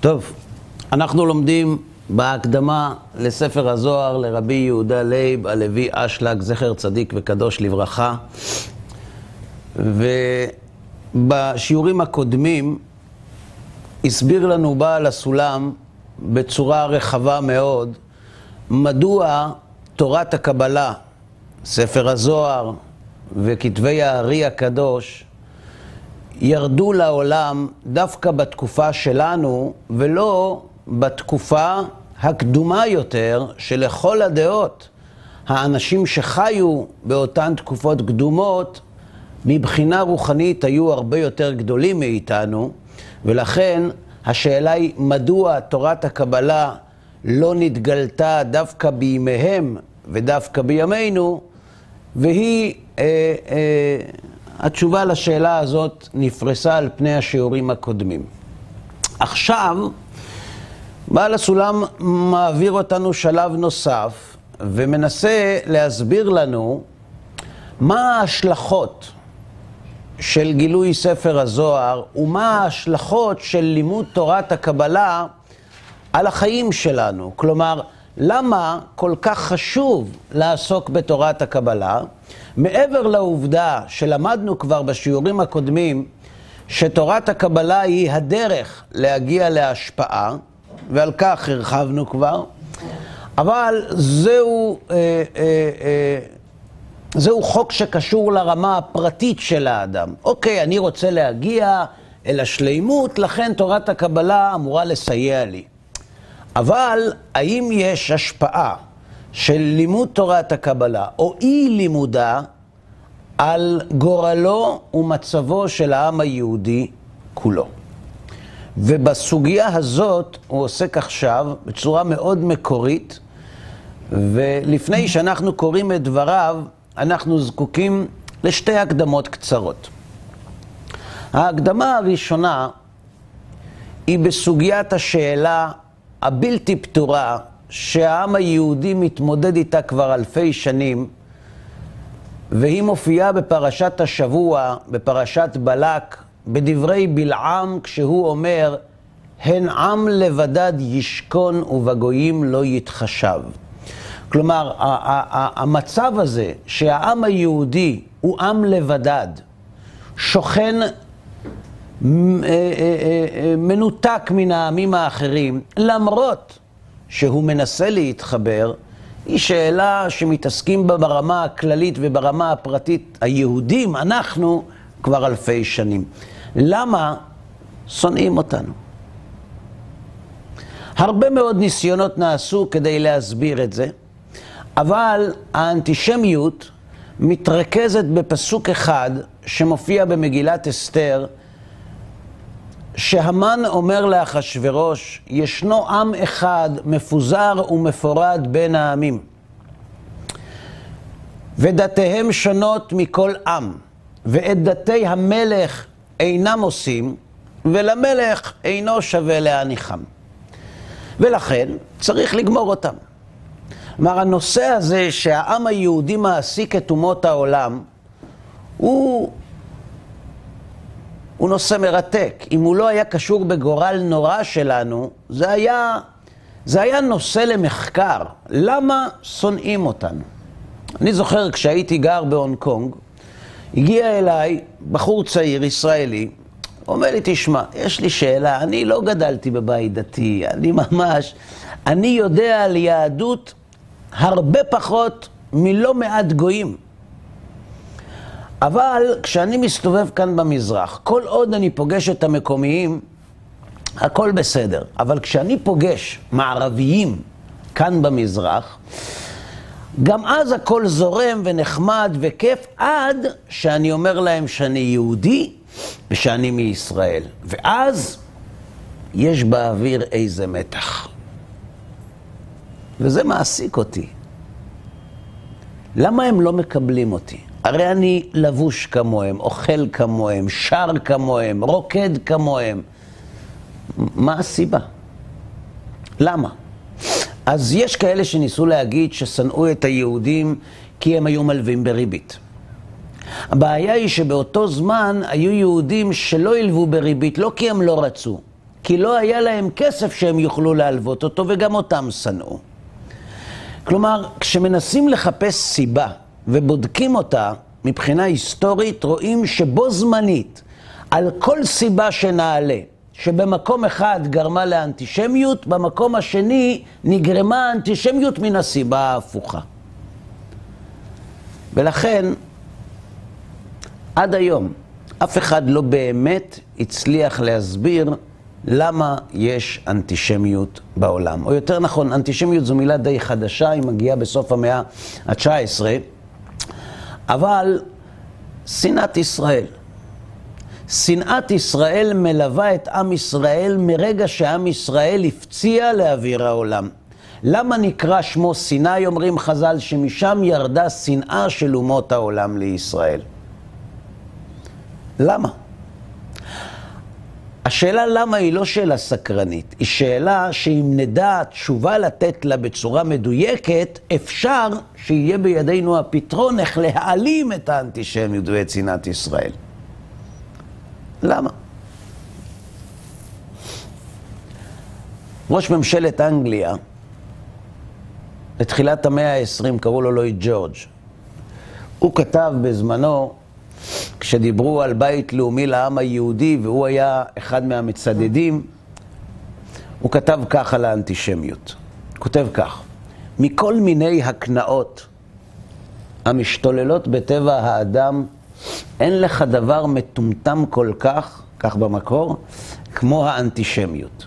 טוב, אנחנו לומדים בהקדמה לספר הזוהר לרבי יהודה לייב הלוי אשלג, זכר צדיק וקדוש לברכה. ובשיעורים הקודמים הסביר לנו בעל הסולם בצורה רחבה מאוד מדוע תורת הקבלה, ספר הזוהר וכתבי הארי הקדוש ירדו לעולם דווקא בתקופה שלנו ולא בתקופה הקדומה יותר, שלכל הדעות האנשים שחיו באותן תקופות קדומות מבחינה רוחנית היו הרבה יותר גדולים מאיתנו, ולכן השאלה היא מדוע תורת הקבלה לא נתגלתה דווקא בימיהם ודווקא בימינו, והיא, אה, אה, התשובה לשאלה הזאת נפרסה על פני השיעורים הקודמים. עכשיו, בעל הסולם מעביר אותנו שלב נוסף ומנסה להסביר לנו מה ההשלכות של גילוי ספר הזוהר ומה ההשלכות של לימוד תורת הקבלה על החיים שלנו. כלומר, למה כל כך חשוב לעסוק בתורת הקבלה, מעבר לעובדה שלמדנו כבר בשיעורים הקודמים שתורת הקבלה היא הדרך להגיע להשפעה, ועל כך הרחבנו כבר, אבל זהו, אה, אה, אה, זהו חוק שקשור לרמה הפרטית של האדם. אוקיי, אני רוצה להגיע אל השלימות, לכן תורת הקבלה אמורה לסייע לי. אבל האם יש השפעה של לימוד תורת הקבלה, או אי לימודה, על גורלו ומצבו של העם היהודי כולו? ובסוגיה הזאת הוא עוסק עכשיו בצורה מאוד מקורית, ולפני שאנחנו קוראים את דבריו, אנחנו זקוקים לשתי הקדמות קצרות. ההקדמה הראשונה היא בסוגיית השאלה הבלתי פתורה שהעם היהודי מתמודד איתה כבר אלפי שנים, והיא מופיעה בפרשת השבוע, בפרשת בלק, בדברי בלעם, כשהוא אומר, הן עם לבדד ישכון ובגויים לא יתחשב. כלומר, המצב הזה שהעם היהודי הוא עם לבדד, שוכן מנותק מן העמים האחרים, למרות שהוא מנסה להתחבר, היא שאלה שמתעסקים בה ברמה הכללית וברמה הפרטית, היהודים, אנחנו, כבר אלפי שנים. למה שונאים אותנו? הרבה מאוד ניסיונות נעשו כדי להסביר את זה, אבל האנטישמיות מתרכזת בפסוק אחד שמופיע במגילת אסתר, שהמן אומר לאחשוורוש, ישנו עם אחד מפוזר ומפורד בין העמים, ודתיהם שונות מכל עם, ואת דתי המלך אינם עושים, ולמלך אינו שווה להניחם. ולכן צריך לגמור אותם. כלומר, הנושא הזה שהעם היהודי מעסיק את אומות העולם, הוא הוא נושא מרתק. אם הוא לא היה קשור בגורל נורא שלנו, זה היה, זה היה נושא למחקר. למה שונאים אותנו? אני זוכר כשהייתי גר בהונג קונג, הגיע אליי בחור צעיר, ישראלי, אומר לי, תשמע, יש לי שאלה, אני לא גדלתי בבית דתי, אני ממש, אני יודע על יהדות הרבה פחות מלא מעט גויים. אבל כשאני מסתובב כאן במזרח, כל עוד אני פוגש את המקומיים, הכל בסדר. אבל כשאני פוגש מערביים כאן במזרח, גם אז הכל זורם ונחמד וכיף, עד שאני אומר להם שאני יהודי ושאני מישראל. ואז יש באוויר איזה מתח. וזה מעסיק אותי. למה הם לא מקבלים אותי? הרי אני לבוש כמוהם, אוכל כמוהם, שר כמוהם, רוקד כמוהם. מה הסיבה? למה? אז יש כאלה שניסו להגיד ששנאו את היהודים כי הם היו מלווים בריבית. הבעיה היא שבאותו זמן היו יהודים שלא הלוו בריבית, לא כי הם לא רצו, כי לא היה להם כסף שהם יוכלו להלוות אותו, וגם אותם שנאו. כלומר, כשמנסים לחפש סיבה ובודקים אותה מבחינה היסטורית, רואים שבו זמנית, על כל סיבה שנעלה, שבמקום אחד גרמה לאנטישמיות, במקום השני נגרמה האנטישמיות מן הסיבה ההפוכה. ולכן, עד היום, אף אחד לא באמת הצליח להסביר למה יש אנטישמיות בעולם. או יותר נכון, אנטישמיות זו מילה די חדשה, היא מגיעה בסוף המאה ה-19, אבל שנאת ישראל. שנאת ישראל מלווה את עם ישראל מרגע שעם ישראל הפציע לאוויר העולם. למה נקרא שמו סיני, אומרים חז"ל, שמשם ירדה שנאה של אומות העולם לישראל? למה? השאלה למה היא לא שאלה סקרנית, היא שאלה שאם נדע תשובה לתת לה בצורה מדויקת, אפשר שיהיה בידינו הפתרון איך להעלים את האנטישמיות ואת שנאת ישראל. למה? ראש ממשלת אנגליה, לתחילת המאה ה-20, קראו לו לואיד ג'ורג'. הוא כתב בזמנו, כשדיברו על בית לאומי לעם היהודי, והוא היה אחד מהמצדדים, הוא כתב כך על האנטישמיות. כותב כך: מכל מיני הקנאות המשתוללות בטבע האדם, אין לך דבר מטומטם כל כך, כך במקור, כמו האנטישמיות.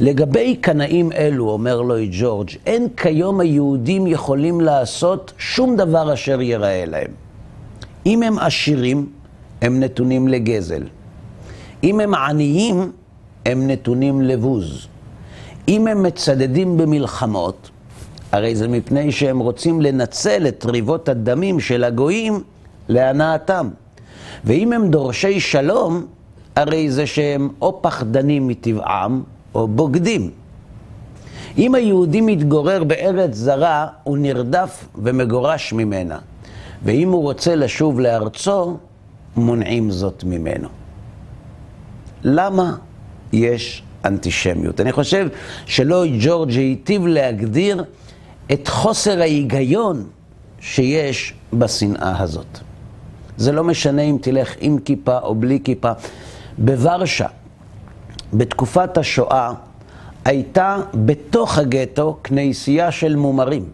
לגבי קנאים אלו, אומר לואי ג'ורג', אין כיום היהודים יכולים לעשות שום דבר אשר ייראה להם. אם הם עשירים, הם נתונים לגזל. אם הם עניים, הם נתונים לבוז. אם הם מצדדים במלחמות, הרי זה מפני שהם רוצים לנצל את ריבות הדמים של הגויים להנאתם. ואם הם דורשי שלום, הרי זה שהם או פחדנים מטבעם, או בוגדים. אם היהודי מתגורר בארץ זרה, הוא נרדף ומגורש ממנה. ואם הוא רוצה לשוב לארצו, מונעים זאת ממנו. למה יש אנטישמיות? אני חושב שלא ג'ורג' היטיב להגדיר את חוסר ההיגיון שיש בשנאה הזאת. זה לא משנה אם תלך עם כיפה או בלי כיפה. בוורשה, בתקופת השואה, הייתה בתוך הגטו כנסייה של מומרים.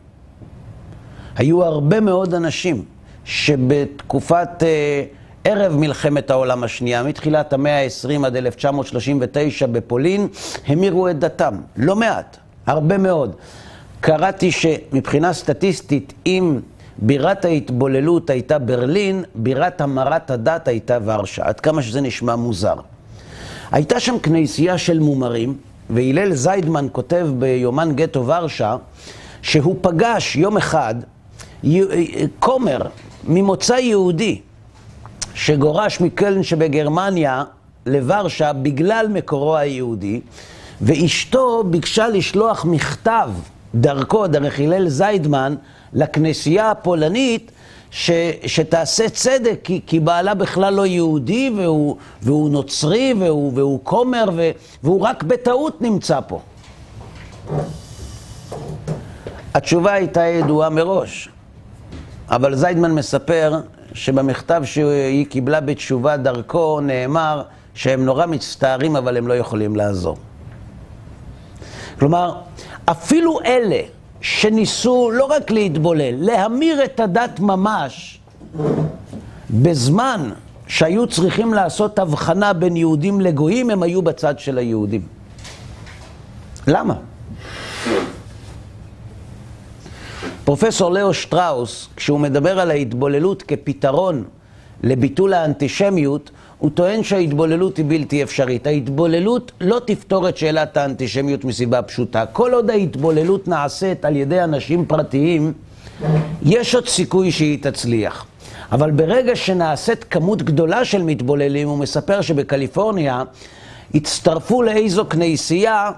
היו הרבה מאוד אנשים שבתקופת אה, ערב מלחמת העולם השנייה, מתחילת המאה ה-20 עד 1939 בפולין, המירו את דתם. לא מעט, הרבה מאוד. קראתי שמבחינה סטטיסטית, אם בירת ההתבוללות הייתה ברלין, בירת המרת הדת הייתה ורשה. עד כמה שזה נשמע מוזר. הייתה שם כנסייה של מומרים, והלל זיידמן כותב ביומן גטו ורשה, שהוא פגש יום אחד כומר ממוצא יהודי שגורש מקלן שבגרמניה לוורשה בגלל מקורו היהודי, ואשתו ביקשה לשלוח מכתב דרכו, דרך הלל זיידמן, לכנסייה הפולנית, ש, שתעשה צדק, כי, כי בעלה בכלל לא יהודי, והוא, והוא נוצרי, והוא, והוא כומר, והוא רק בטעות נמצא פה. התשובה הייתה ידועה מראש, אבל זיידמן מספר שבמכתב שהיא קיבלה בתשובה דרכו נאמר שהם נורא מצטערים, אבל הם לא יכולים לעזור. כלומר, אפילו אלה שניסו לא רק להתבולל, להמיר את הדת ממש בזמן שהיו צריכים לעשות הבחנה בין יהודים לגויים, הם היו בצד של היהודים. למה? פרופסור לאו שטראוס, כשהוא מדבר על ההתבוללות כפתרון לביטול האנטישמיות, הוא טוען שההתבוללות היא בלתי אפשרית. ההתבוללות לא תפתור את שאלת האנטישמיות מסיבה פשוטה. כל עוד ההתבוללות נעשית על ידי אנשים פרטיים, יש עוד סיכוי שהיא תצליח. אבל ברגע שנעשית כמות גדולה של מתבוללים, הוא מספר שבקליפורניה הצטרפו לאיזו כנסייה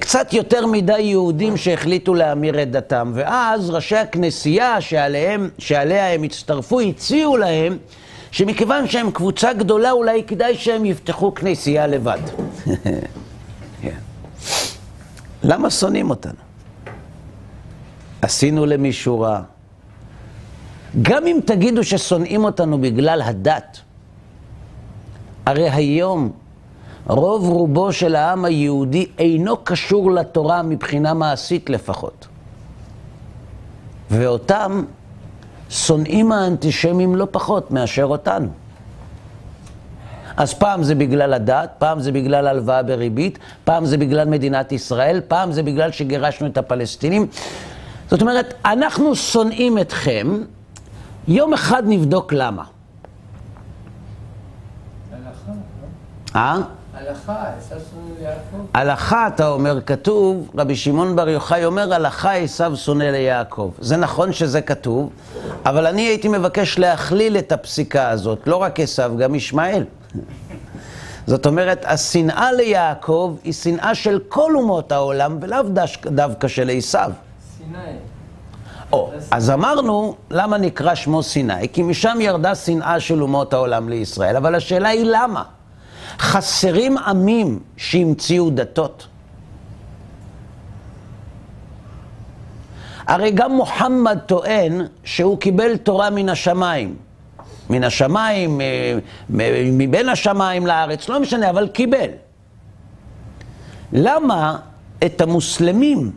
קצת יותר מדי יהודים שהחליטו להמיר את דתם. ואז ראשי הכנסייה שעליהם, שעליה הם הצטרפו הציעו להם שמכיוון שהם קבוצה גדולה, אולי כדאי שהם יפתחו כנסייה לבד. כן. למה שונאים אותנו? עשינו למישהו רע. גם אם תגידו ששונאים אותנו בגלל הדת, הרי היום רוב רובו של העם היהודי אינו קשור לתורה מבחינה מעשית לפחות. ואותם שונאים האנטישמים לא פחות מאשר אותנו. אז פעם זה בגלל הדת, פעם זה בגלל הלוואה בריבית, פעם זה בגלל מדינת ישראל, פעם זה בגלל שגירשנו את הפלסטינים. זאת אומרת, אנחנו שונאים אתכם, יום אחד נבדוק למה. לא? הלכה, אתה אומר, כתוב, רבי שמעון בר יוחאי אומר, הלכה עשיו שונא ליעקב. זה נכון שזה כתוב, אבל אני הייתי מבקש להכליל את הפסיקה הזאת, לא רק עשיו, גם ישמעאל. זאת אומרת, השנאה ליעקב היא שנאה של כל אומות העולם, ולאו דווקא של עשיו. סיני. או, אז אמרנו, למה נקרא שמו סיני? כי משם ירדה שנאה של אומות העולם לישראל, אבל השאלה היא למה? חסרים עמים שהמציאו דתות. הרי גם מוחמד טוען שהוא קיבל תורה מן השמיים. מן השמיים, מבין השמיים לארץ, לא משנה, אבל קיבל. למה את המוסלמים,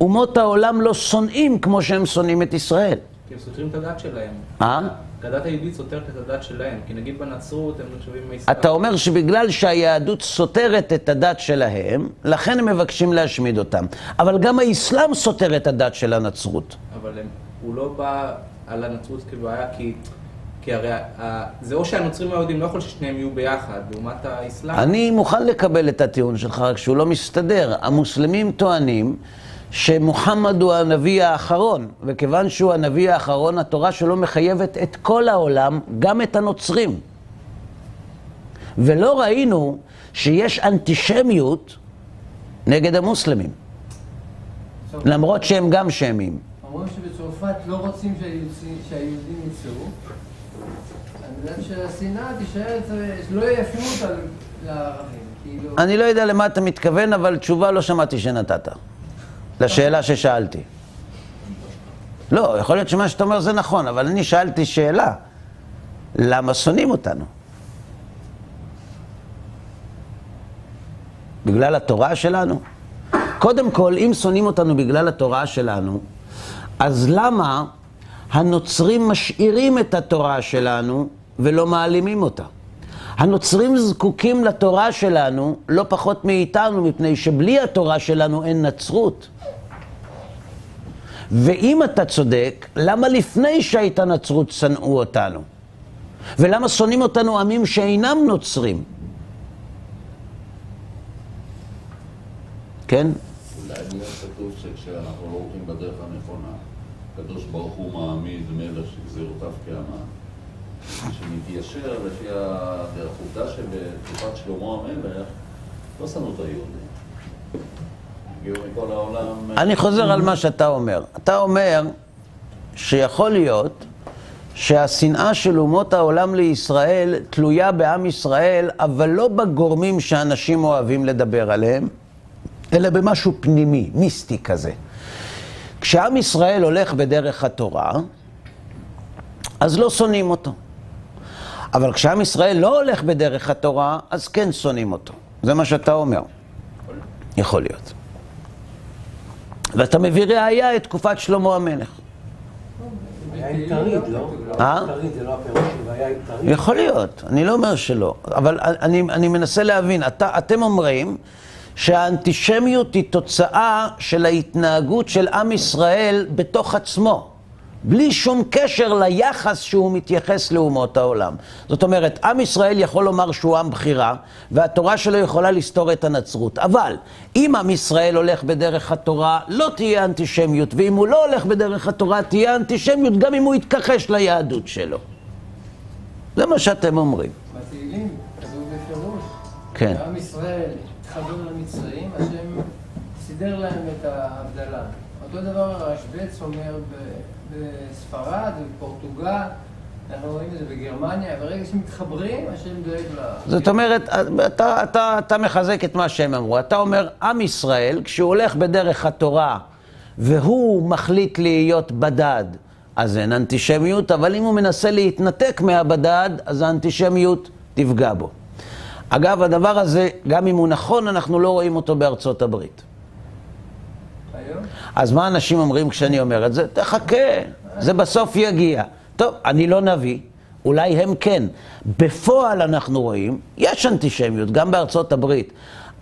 אומות העולם לא שונאים כמו שהם שונאים את ישראל? כי הם סותרים את הדת שלהם. אה? הדת היהודית סותרת את הדת שלהם, כי נגיד בנצרות הם נחשבים מישראל. אתה אומר שבגלל שהיהדות סותרת את הדת שלהם, לכן הם מבקשים להשמיד אותם. אבל גם האסלאם סותר את הדת של הנצרות. אבל הם, הוא לא בא על הנצרות כבעיה, כי, כי הרי ה, זה או שהנוצרים והיהודים לא יכול ששניהם יהיו ביחד, לעומת האסלאם. אני מוכן לקבל את הטיעון שלך, רק שהוא לא מסתדר. המוסלמים טוענים שמוחמד הוא הנביא האחרון, וכיוון שהוא הנביא האחרון, התורה שלו מחייבת את כל העולם, גם את הנוצרים. ולא ראינו שיש אנטישמיות נגד המוסלמים, למרות שהם גם שמים. אומרים שבצרפת לא רוצים שהיהודים- יצאו, על מנת שהשנאה תישאר, שלא יפנו אותה לערבים. כאילו, אני לא יודע למה אתה מתכוון, אבל תשובה לא שמעתי שנתת. לשאלה ששאלתי. לא, יכול להיות שמה שאתה אומר זה נכון, אבל אני שאלתי שאלה. למה שונאים אותנו? בגלל התורה שלנו? קודם כל, אם שונאים אותנו בגלל התורה שלנו, אז למה הנוצרים משאירים את התורה שלנו ולא מעלימים אותה? הנוצרים זקוקים לתורה שלנו לא פחות מאיתנו, מפני שבלי התורה שלנו אין נצרות. ואם אתה צודק, למה לפני שהייתה נצרות שנאו אותנו? ולמה שונאים אותנו עמים שאינם נוצרים? כן? אולי בגלל כתוב שכשאנחנו לא הולכים בדרך הנכונה, הקדוש ברוך הוא מעמיד מלך שגזירותיו כענן, שמתיישר לפי הדרך. עובדה שבתקופת שלמה המלך לא שנאו את היהודים. העולם... אני חוזר על מה שאתה אומר. אתה אומר שיכול להיות שהשנאה של אומות העולם לישראל תלויה בעם ישראל, אבל לא בגורמים שאנשים אוהבים לדבר עליהם, אלא במשהו פנימי, מיסטי כזה. כשעם ישראל הולך בדרך התורה, אז לא שונאים אותו. אבל כשעם ישראל לא הולך בדרך התורה, אז כן שונאים אותו. זה מה שאתה אומר. יכול להיות. ואתה מביא ראייה את תקופת שלמה המלך. היה עם טריד, לא? אה? טריד זה לא הפירוש שלו, היה עם טריד. יכול להיות, אני לא אומר שלא, אבל אני, אני מנסה להבין, אתה, אתם אומרים שהאנטישמיות היא תוצאה של ההתנהגות של עם ישראל בתוך עצמו, בלי שום קשר ליחס שהוא מתייחס לאומות העולם. זאת אומרת, עם ישראל יכול לומר שהוא עם בחירה, והתורה שלו יכולה לסתור את הנצרות. אבל אם עם ישראל הולך בדרך התורה, לא תהיה אנטישמיות, ואם הוא לא הולך בדרך התורה, תהיה אנטישמיות, גם אם הוא יתכחש ליהדות שלו. זה מה שאתם אומרים. בתהילים כתוב בפירוש, כן. שעם ישראל התחבר למצרים, השם סידר להם את ההבדלה. אותו דבר הרשב"ץ אומר ב- בספרד ובפורטוגל, אנחנו רואים את זה בגרמניה, ברגע שמתחברים, השם דואג ל... זאת אומרת, אתה, אתה, אתה מחזק את מה שהם אמרו. אתה אומר, עם ישראל, כשהוא הולך בדרך התורה והוא מחליט להיות בדד, אז אין אנטישמיות, אבל אם הוא מנסה להתנתק מהבדד, אז האנטישמיות תפגע בו. אגב, הדבר הזה, גם אם הוא נכון, אנחנו לא רואים אותו בארצות הברית. היום? אז מה אנשים אומרים כשאני אומר את זה? תחכה, זה בסוף יגיע. טוב, אני לא נביא, אולי הם כן. בפועל אנחנו רואים, יש אנטישמיות, גם בארצות הברית,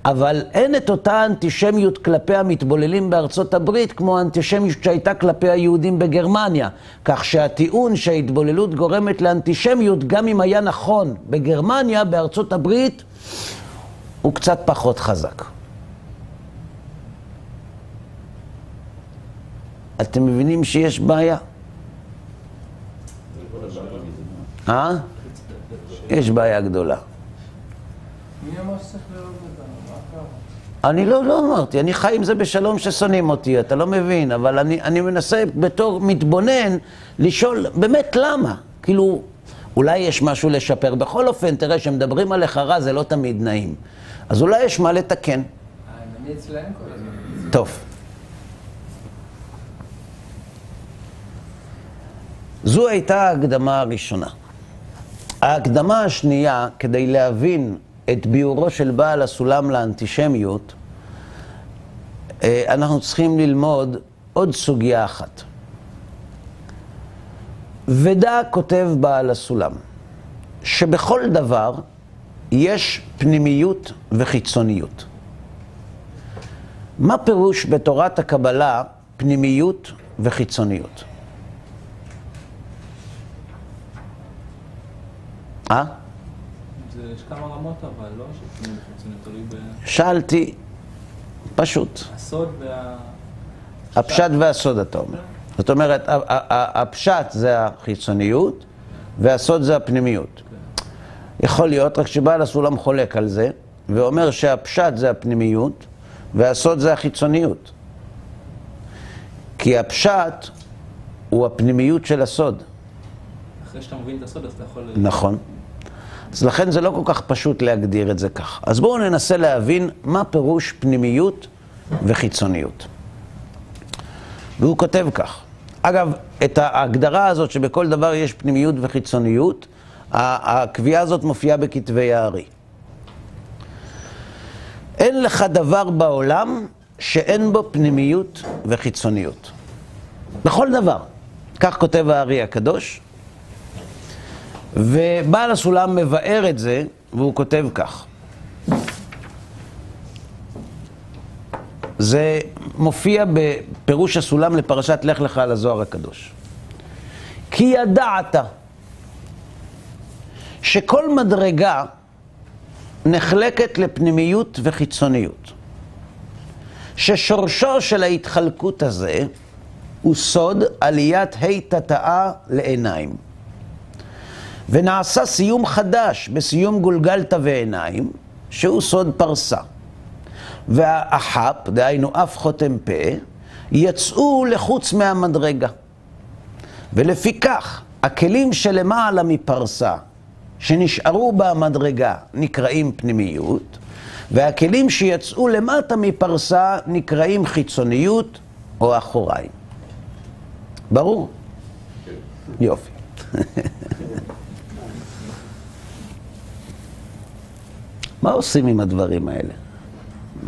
אבל אין את אותה אנטישמיות כלפי המתבוללים בארצות הברית כמו האנטישמיות שהייתה כלפי היהודים בגרמניה. כך שהטיעון שההתבוללות גורמת לאנטישמיות, גם אם היה נכון בגרמניה, בארצות הברית, הוא קצת פחות חזק. אתם מבינים שיש בעיה? אה? יש בעיה גדולה. אני לא, לא אמרתי, אני חי עם זה בשלום ששונאים אותי, אתה לא מבין, אבל אני, אני מנסה בתור מתבונן לשאול, באמת למה? כאילו, אולי יש משהו לשפר. בכל אופן, תראה, כשמדברים עליך רע זה לא תמיד נעים. אז אולי יש מה לתקן. אני אצלהם כל הזמן. טוב. זו הייתה ההקדמה הראשונה. ההקדמה השנייה, כדי להבין את ביאורו של בעל הסולם לאנטישמיות, אה, אנחנו צריכים ללמוד עוד סוגיה אחת. ודע כותב בעל הסולם, שבכל דבר יש פנימיות וחיצוניות. מה פירוש בתורת הקבלה פנימיות וחיצוניות? אה? זה יש כמה רמות אבל, לא? שאלתי, פשוט, בסוד וה... הפשט והסוד אתה אומר. זאת אומרת, הפשט זה החיצוניות והסוד זה הפנימיות. יכול להיות, רק שבעל הסולם חולק על זה, ואומר שהפשט זה הפנימיות והסוד זה החיצוניות. כי הפשט הוא הפנימיות של הסוד. אחרי שאתה מבין את הסוד, אז אתה יכול... נכון. אז לכן זה לא כל כך פשוט להגדיר את זה כך. אז בואו ננסה להבין מה פירוש פנימיות וחיצוניות. והוא כותב כך. אגב, את ההגדרה הזאת שבכל דבר יש פנימיות וחיצוניות, הקביעה הזאת מופיעה בכתבי הארי. אין לך דבר בעולם שאין בו פנימיות וחיצוניות. בכל דבר. כך כותב הארי הקדוש, ובעל הסולם מבאר את זה, והוא כותב כך. זה מופיע בפירוש הסולם לפרשת לך לך על הזוהר הקדוש. כי ידעת שכל מדרגה נחלקת לפנימיות וחיצוניות. ששורשו של ההתחלקות הזה הוא סוד עליית ה' תתאה לעיניים. ונעשה סיום חדש בסיום גולגלתא ועיניים, שהוא סוד פרסה. והאחפ, דהיינו אף חותם פה, יצאו לחוץ מהמדרגה. ולפיכך, הכלים שלמעלה מפרסה, שנשארו במדרגה, נקראים פנימיות, והכלים שיצאו למטה מפרסה נקראים חיצוניות או אחוריים. ברור? יופי. מה עושים עם הדברים האלה?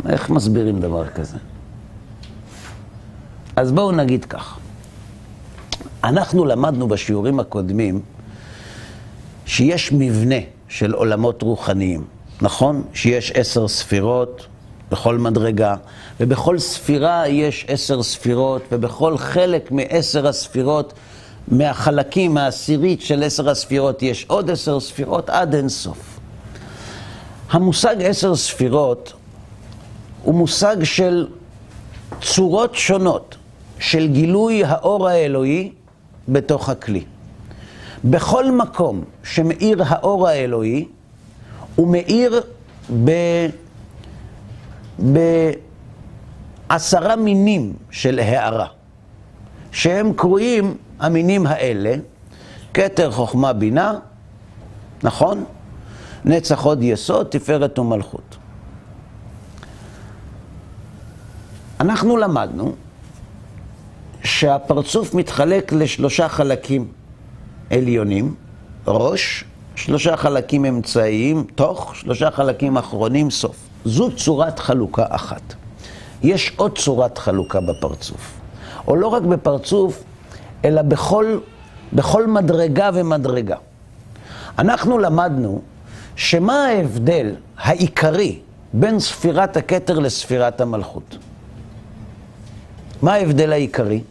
איך מסבירים דבר כזה? אז בואו נגיד כך. אנחנו למדנו בשיעורים הקודמים שיש מבנה של עולמות רוחניים, נכון? שיש עשר ספירות בכל מדרגה, ובכל ספירה יש עשר ספירות, ובכל חלק מעשר הספירות, מהחלקים, מהעשירית של עשר הספירות, יש עוד עשר ספירות עד אין סוף. המושג עשר ספירות הוא מושג של צורות שונות של גילוי האור האלוהי בתוך הכלי. בכל מקום שמאיר האור האלוהי, הוא מאיר ב... בעשרה מינים של הארה, שהם קרויים, המינים האלה, כתר, חוכמה, בינה, נכון? נצח עוד יסוד, תפארת ומלכות. אנחנו למדנו שהפרצוף מתחלק לשלושה חלקים עליונים, ראש, שלושה חלקים אמצעיים, תוך, שלושה חלקים אחרונים, סוף. זו צורת חלוקה אחת. יש עוד צורת חלוקה בפרצוף. או לא רק בפרצוף, אלא בכל, בכל מדרגה ומדרגה. אנחנו למדנו שמה ההבדל העיקרי בין ספירת הכתר לספירת המלכות? מה ההבדל העיקרי?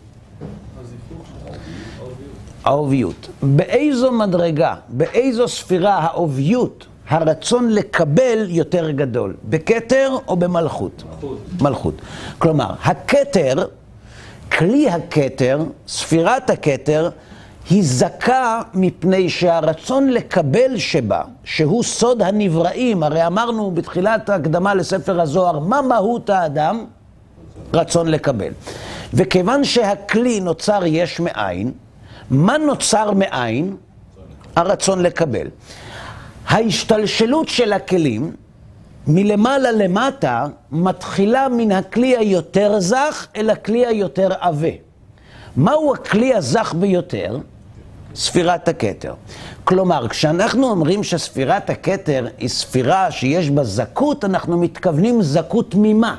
העוביות. באיזו מדרגה, באיזו ספירה העוביות, הרצון לקבל יותר גדול? בכתר או במלכות? מלכות. מלכות. כלומר, הכתר, כלי הכתר, ספירת הכתר, היא זכה מפני שהרצון לקבל שבה, שהוא סוד הנבראים, הרי אמרנו בתחילת ההקדמה לספר הזוהר, מה מהות האדם? רצון לקבל. וכיוון שהכלי נוצר יש מאין, מה נוצר מאין? הרצון לקבל. ההשתלשלות של הכלים מלמעלה למטה מתחילה מן הכלי היותר זך אל הכלי היותר עבה. מהו הכלי הזך ביותר? ספירת הכתר. כלומר, כשאנחנו אומרים שספירת הכתר היא ספירה שיש בה זכות, אנחנו מתכוונים זכות ממה?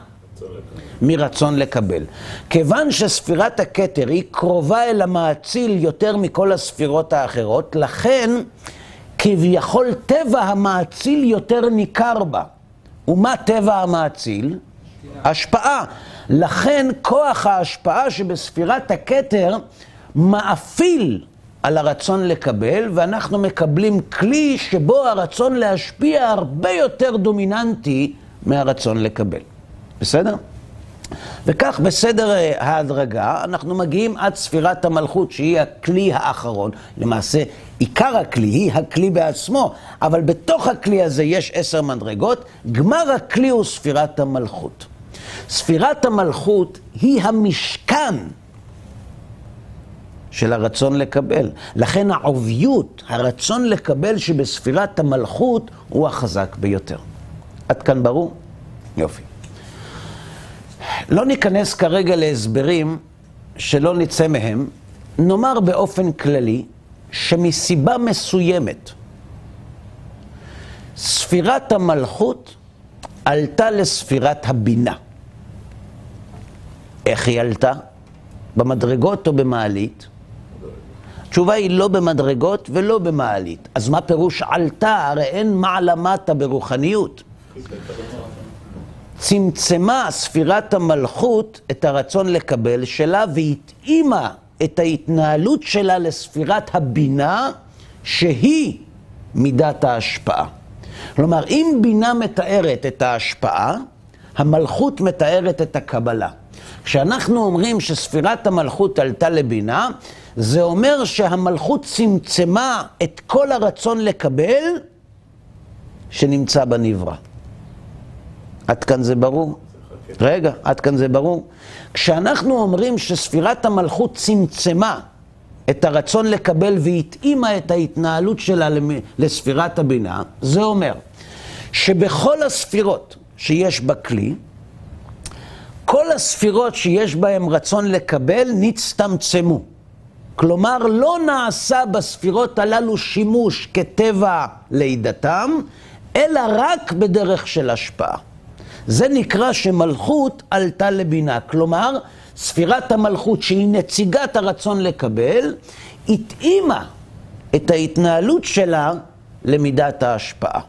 מרצון לקבל. כיוון שספירת הכתר היא קרובה אל המאציל יותר מכל הספירות האחרות, לכן כביכול טבע המאציל יותר ניכר בה. ומה טבע המאציל? השפעה. לכן כוח ההשפעה שבספירת הכתר מאפיל על הרצון לקבל, ואנחנו מקבלים כלי שבו הרצון להשפיע הרבה יותר דומיננטי מהרצון לקבל. בסדר? וכך בסדר אה, ההדרגה אנחנו מגיעים עד ספירת המלכות שהיא הכלי האחרון. למעשה עיקר הכלי היא הכלי בעצמו, אבל בתוך הכלי הזה יש עשר מדרגות, גמר הכלי הוא ספירת המלכות. ספירת המלכות היא המשכן של הרצון לקבל. לכן העוביות, הרצון לקבל שבספירת המלכות הוא החזק ביותר. עד כאן ברור? יופי. לא ניכנס כרגע להסברים שלא נצא מהם, נאמר באופן כללי שמסיבה מסוימת ספירת המלכות עלתה לספירת הבינה. איך היא עלתה? במדרגות או במעלית? התשובה היא לא במדרגות ולא במעלית. אז מה פירוש עלתה? הרי אין מעלה מטה ברוחניות. צמצמה ספירת המלכות את הרצון לקבל שלה והתאימה את ההתנהלות שלה לספירת הבינה שהיא מידת ההשפעה. כלומר, אם בינה מתארת את ההשפעה, המלכות מתארת את הקבלה. כשאנחנו אומרים שספירת המלכות עלתה לבינה, זה אומר שהמלכות צמצמה את כל הרצון לקבל שנמצא בנברא. עד כאן זה ברור? רגע, עד כאן זה ברור? כשאנחנו אומרים שספירת המלכות צמצמה את הרצון לקבל והתאימה את ההתנהלות שלה לספירת הבינה, זה אומר שבכל הספירות שיש בכלי, כל הספירות שיש בהן רצון לקבל נצטמצמו. כלומר, לא נעשה בספירות הללו שימוש כטבע לידתם, אלא רק בדרך של השפעה. זה נקרא שמלכות עלתה לבינה. כלומר, ספירת המלכות, שהיא נציגת הרצון לקבל, התאימה את ההתנהלות שלה למידת ההשפעה.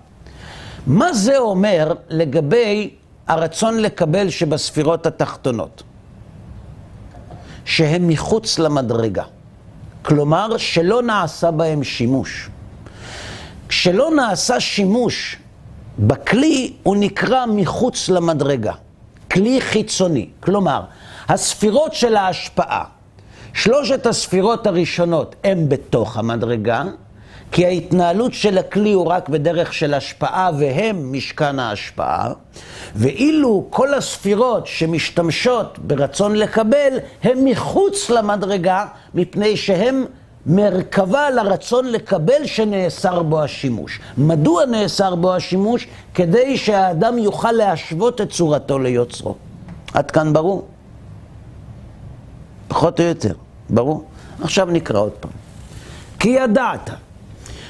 מה זה אומר לגבי הרצון לקבל שבספירות התחתונות? שהם מחוץ למדרגה. כלומר, שלא נעשה בהם שימוש. כשלא נעשה שימוש בכלי, הוא נקרא מחוץ למדרגה. כלי חיצוני. כלומר, הספירות של ההשפעה, שלושת הספירות הראשונות הן בתוך המדרגה, כי ההתנהלות של הכלי הוא רק בדרך של השפעה והם משכן ההשפעה, ואילו כל הספירות שמשתמשות ברצון לקבל, הן מחוץ למדרגה, מפני שהן מרכבה לרצון לקבל שנאסר בו השימוש. מדוע נאסר בו השימוש? כדי שהאדם יוכל להשוות את צורתו ליוצרו. עד כאן ברור? פחות או יותר, ברור? עכשיו נקרא עוד פעם. כי ידעת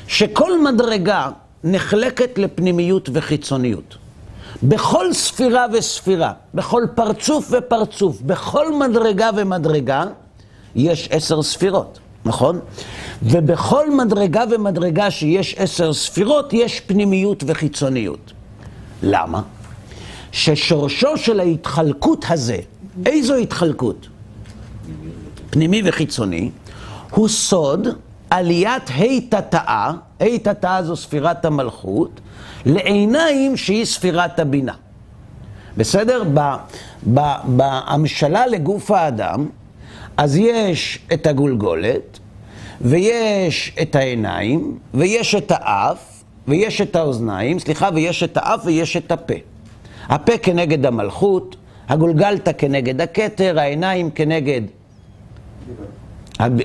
שכל מדרגה נחלקת לפנימיות וחיצוניות. בכל ספירה וספירה, בכל פרצוף ופרצוף, בכל מדרגה ומדרגה, יש עשר ספירות, נכון? ובכל מדרגה ומדרגה שיש עשר ספירות, יש פנימיות וחיצוניות. למה? ששורשו של ההתחלקות הזה, איזו התחלקות? פנימי וחיצוני, הוא סוד עליית ה' תתאה, ה' תתאה זו ספירת המלכות, לעיניים שהיא ספירת הבינה. בסדר? בהמשלה לגוף האדם, אז יש את הגולגולת, ויש את העיניים, ויש את האף, ויש את האוזניים, סליחה, ויש את האף ויש את הפה. הפה כנגד המלכות, הגולגלתא כנגד הכתר, העיניים כנגד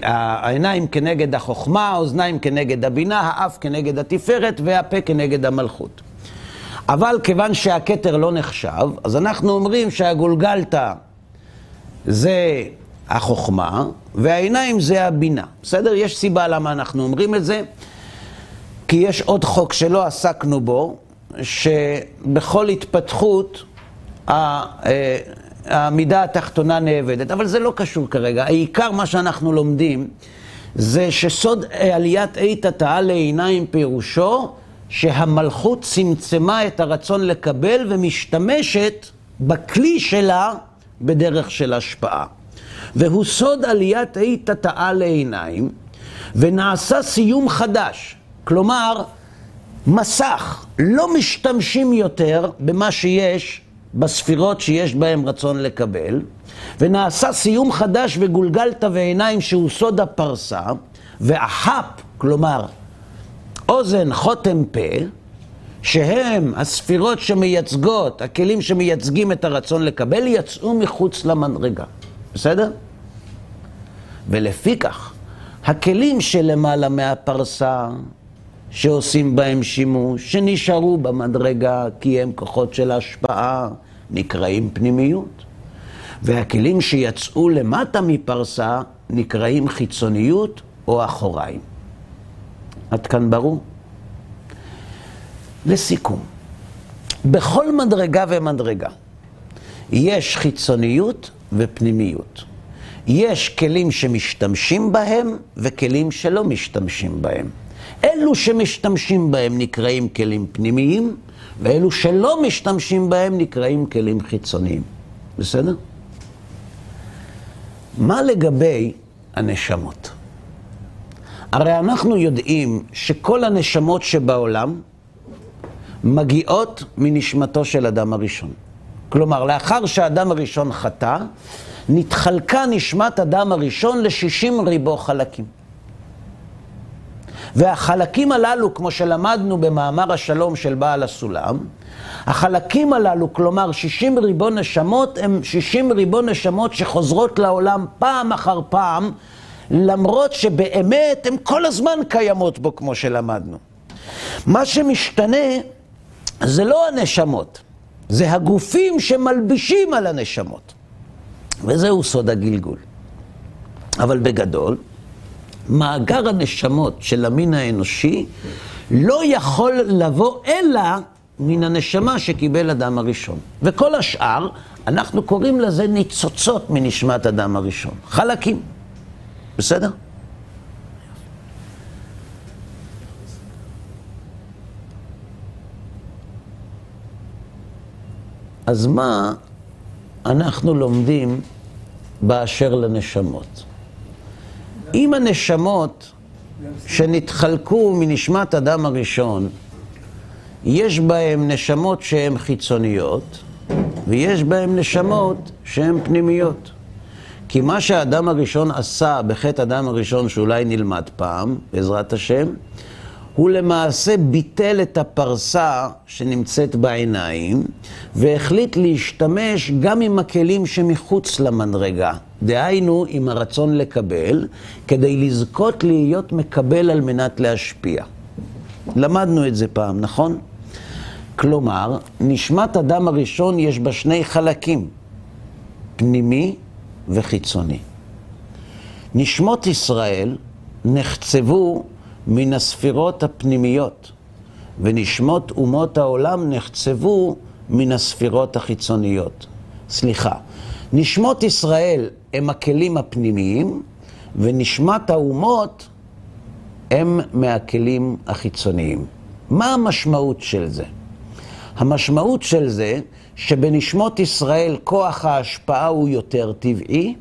העיניים כנגד החוכמה, האוזניים כנגד הבינה, האף כנגד התפארת והפה כנגד המלכות. אבל כיוון שהכתר לא נחשב, אז אנחנו אומרים שהגולגלתא זה החוכמה והעיניים זה הבינה. בסדר? יש סיבה למה אנחנו אומרים את זה, כי יש עוד חוק שלא עסקנו בו, שבכל התפתחות אה, המידה התחתונה נאבדת, אבל זה לא קשור כרגע. העיקר מה שאנחנו לומדים זה שסוד עליית עת התאה לעיניים פירושו שהמלכות צמצמה את הרצון לקבל ומשתמשת בכלי שלה בדרך של השפעה. והוא סוד עליית עת התאה לעיניים, ונעשה סיום חדש. כלומר, מסך, לא משתמשים יותר במה שיש בספירות שיש בהן רצון לקבל, ונעשה סיום חדש וגולגלת ועיניים שהוא סוד הפרסה, והחאפ, כלומר אוזן, חותם, פה, שהם הספירות שמייצגות, הכלים שמייצגים את הרצון לקבל, יצאו מחוץ למדרגה. בסדר? ולפיכך, הכלים שלמעלה מהפרסה, שעושים בהם שימוש, שנשארו במדרגה כי הם כוחות של השפעה, נקראים פנימיות. והכלים שיצאו למטה מפרסה נקראים חיצוניות או אחוריים. עד כאן ברור? לסיכום, בכל מדרגה ומדרגה יש חיצוניות ופנימיות. יש כלים שמשתמשים בהם וכלים שלא משתמשים בהם. אלו שמשתמשים בהם נקראים כלים פנימיים, ואלו שלא משתמשים בהם נקראים כלים חיצוניים. בסדר? מה לגבי הנשמות? הרי אנחנו יודעים שכל הנשמות שבעולם מגיעות מנשמתו של אדם הראשון. כלומר, לאחר שהאדם הראשון חטא, נתחלקה נשמת אדם הראשון לשישים ריבו חלקים. והחלקים הללו, כמו שלמדנו במאמר השלום של בעל הסולם, החלקים הללו, כלומר 60 ריבו נשמות, הם 60 ריבו נשמות שחוזרות לעולם פעם אחר פעם, למרות שבאמת הן כל הזמן קיימות בו, כמו שלמדנו. מה שמשתנה זה לא הנשמות, זה הגופים שמלבישים על הנשמות. וזהו סוד הגלגול. אבל בגדול, מאגר הנשמות של המין האנושי לא יכול לבוא אלא מן הנשמה שקיבל אדם הראשון. וכל השאר, אנחנו קוראים לזה ניצוצות מנשמת אדם הראשון. חלקים. בסדר? אז מה אנחנו לומדים באשר לנשמות? אם הנשמות שנתחלקו מנשמת אדם הראשון, יש בהם נשמות שהן חיצוניות, ויש בהם נשמות שהן פנימיות. כי מה שהאדם הראשון עשה בחטא אדם הראשון, שאולי נלמד פעם, בעזרת השם, הוא למעשה ביטל את הפרסה שנמצאת בעיניים, והחליט להשתמש גם עם הכלים שמחוץ למדרגה. דהיינו, עם הרצון לקבל, כדי לזכות להיות מקבל על מנת להשפיע. למדנו את זה פעם, נכון? כלומר, נשמת אדם הראשון יש בה שני חלקים, פנימי וחיצוני. נשמות ישראל נחצבו מן הספירות הפנימיות, ונשמות אומות העולם נחצבו מן הספירות החיצוניות. סליחה, נשמות ישראל הם הכלים הפנימיים, ונשמת האומות הם מהכלים החיצוניים. מה המשמעות של זה? המשמעות של זה שבנשמות ישראל כוח ההשפעה הוא יותר טבעי,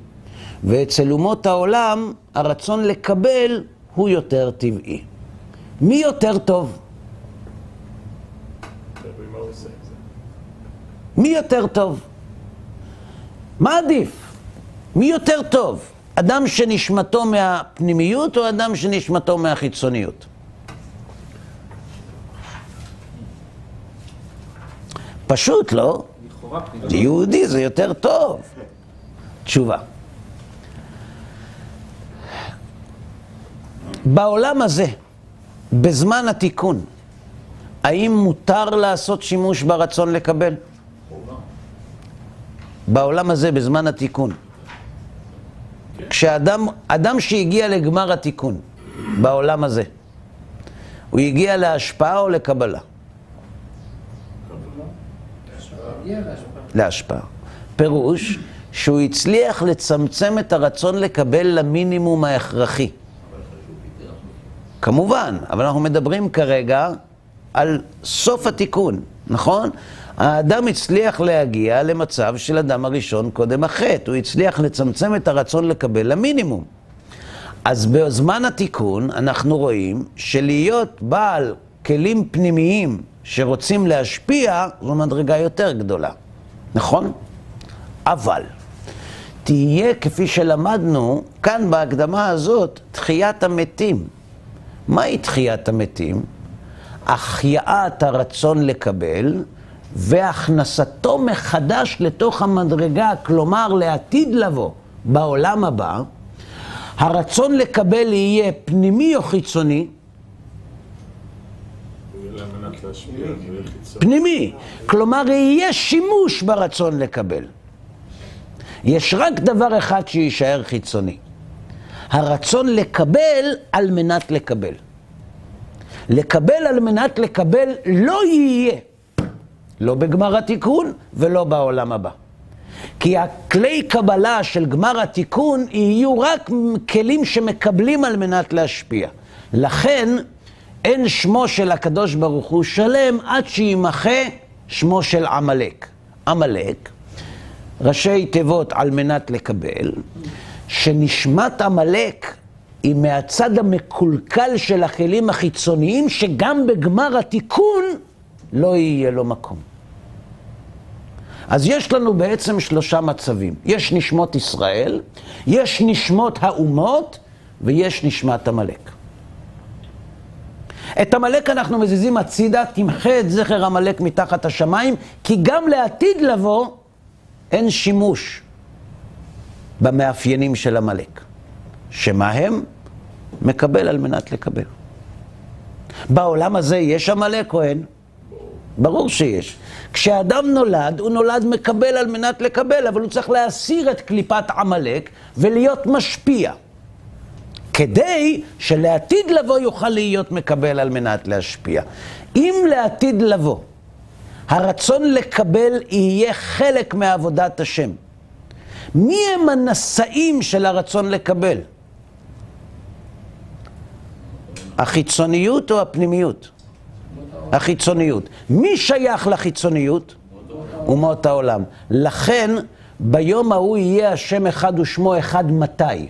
ואצל אומות העולם הרצון לקבל הוא יותר טבעי. מי יותר טוב? מי יותר טוב? מה עדיף? מי יותר טוב? אדם שנשמתו מהפנימיות או אדם שנשמתו מהחיצוניות? פשוט, לא? יהודי זה יותר טוב. תשובה. בעולם הזה, בזמן התיקון, האם מותר לעשות שימוש ברצון לקבל? בעולם הזה, בזמן התיקון. כשאדם, אדם שהגיע לגמר התיקון, בעולם הזה, הוא הגיע להשפעה או לקבלה? להשפעה. פירוש שהוא הצליח לצמצם את הרצון לקבל למינימום ההכרחי. כמובן, אבל אנחנו מדברים כרגע על סוף התיקון, נכון? האדם הצליח להגיע למצב של אדם הראשון קודם החטא, הוא הצליח לצמצם את הרצון לקבל למינימום. אז בזמן התיקון אנחנו רואים שלהיות בעל כלים פנימיים שרוצים להשפיע זו מדרגה יותר גדולה, נכון? אבל תהיה, כפי שלמדנו כאן בהקדמה הזאת, תחיית המתים. מהי תחיית המתים? החייאת הרצון לקבל והכנסתו מחדש לתוך המדרגה, כלומר לעתיד לבוא בעולם הבא, הרצון לקבל יהיה פנימי או חיצוני? פנימי. כלומר, יהיה שימוש ברצון לקבל. יש רק דבר אחד שיישאר חיצוני. הרצון לקבל על מנת לקבל. לקבל על מנת לקבל לא יהיה. לא בגמר התיקון ולא בעולם הבא. כי הכלי קבלה של גמר התיקון יהיו רק כלים שמקבלים על מנת להשפיע. לכן אין שמו של הקדוש ברוך הוא שלם עד שימחה שמו של עמלק. עמלק, ראשי תיבות על מנת לקבל, שנשמת עמלק היא מהצד המקולקל של הכלים החיצוניים, שגם בגמר התיקון לא יהיה לו מקום. אז יש לנו בעצם שלושה מצבים. יש נשמות ישראל, יש נשמות האומות, ויש נשמת עמלק. את עמלק אנחנו מזיזים הצידה, תמחה את זכר עמלק מתחת השמיים, כי גם לעתיד לבוא אין שימוש במאפיינים של עמלק. שמה הם? מקבל על מנת לקבל. בעולם הזה יש עמלק או אין? ברור שיש. כשאדם נולד, הוא נולד מקבל על מנת לקבל, אבל הוא צריך להסיר את קליפת עמלק ולהיות משפיע. כדי שלעתיד לבוא יוכל להיות מקבל על מנת להשפיע. אם לעתיד לבוא הרצון לקבל יהיה חלק מעבודת השם, מי הם הנשאים של הרצון לקבל? החיצוניות או הפנימיות? החיצוניות. מי שייך לחיצוניות? אומות העולם. לכן, ביום ההוא יהיה השם אחד ושמו אחד מתי?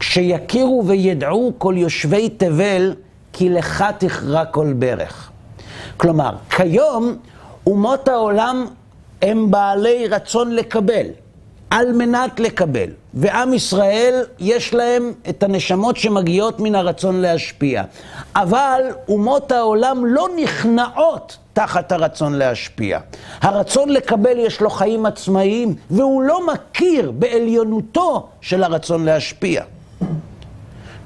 כשיכירו וידעו כל יושבי תבל, כי לך תכרע כל ברך. כלומר, כיום אומות העולם הם בעלי רצון לקבל, על מנת לקבל. ועם ישראל, יש להם את הנשמות שמגיעות מן הרצון להשפיע. אבל אומות העולם לא נכנעות תחת הרצון להשפיע. הרצון לקבל יש לו חיים עצמאיים, והוא לא מכיר בעליונותו של הרצון להשפיע.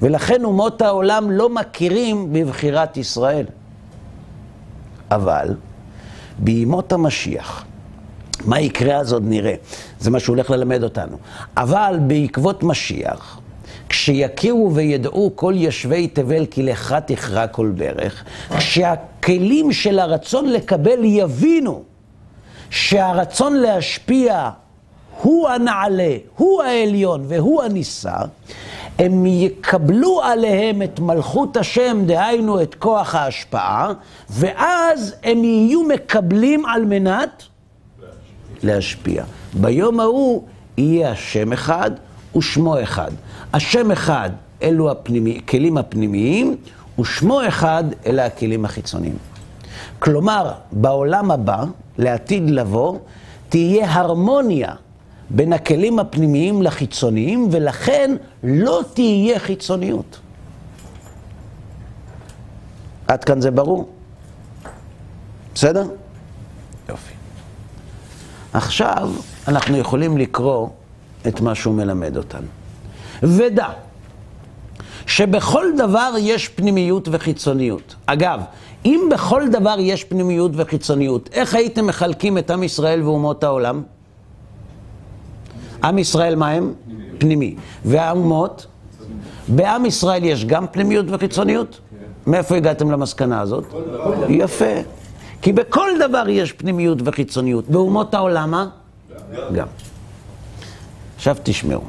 ולכן אומות העולם לא מכירים בבחירת ישראל. אבל בימות המשיח, מה יקרה אז עוד נראה. זה מה שהוא הולך ללמד אותנו. אבל בעקבות משיח, כשיכירו וידעו כל יושבי תבל כי לך תכרע כל ברך, כשהכלים של הרצון לקבל יבינו שהרצון להשפיע הוא הנעלה, הוא העליון והוא הנישא, הם יקבלו עליהם את מלכות השם, דהיינו את כוח ההשפעה, ואז הם יהיו מקבלים על מנת להשפיע. ביום ההוא יהיה השם אחד ושמו אחד. השם אחד אלו הכלים הפנימיים, ושמו אחד אלה הכלים החיצוניים. כלומר, בעולם הבא, לעתיד לבוא, תהיה הרמוניה בין הכלים הפנימיים לחיצוניים, ולכן לא תהיה חיצוניות. עד כאן זה ברור? בסדר? עכשיו אנחנו יכולים לקרוא את מה שהוא מלמד אותנו. ודע שבכל דבר יש פנימיות וחיצוניות. אגב, אם בכל דבר יש פנימיות וחיצוניות, איך הייתם מחלקים את עם ישראל ואומות העולם? עם ישראל מה הם? פנימי. והאומות? בעם ישראל יש גם פנימיות וחיצוניות? מאיפה הגעתם למסקנה הזאת? יפה. כי בכל דבר יש פנימיות וחיצוניות. באומות העולם מה? גם. עכשיו תשמעו.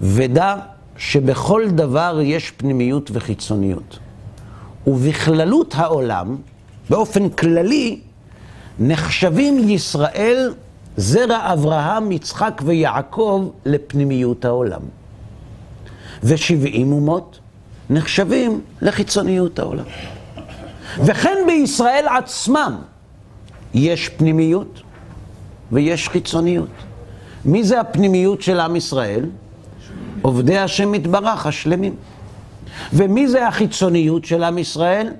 ודע שבכל דבר יש פנימיות וחיצוניות. ובכללות העולם, באופן כללי, נחשבים ישראל, זרע אברהם, יצחק ויעקב, לפנימיות העולם. ושבעים אומות נחשבים לחיצוניות העולם. וכן בישראל עצמם יש פנימיות ויש חיצוניות. מי זה הפנימיות של עם ישראל? עובדי השם יתברך, השלמים. ומי זה החיצוניות של עם ישראל?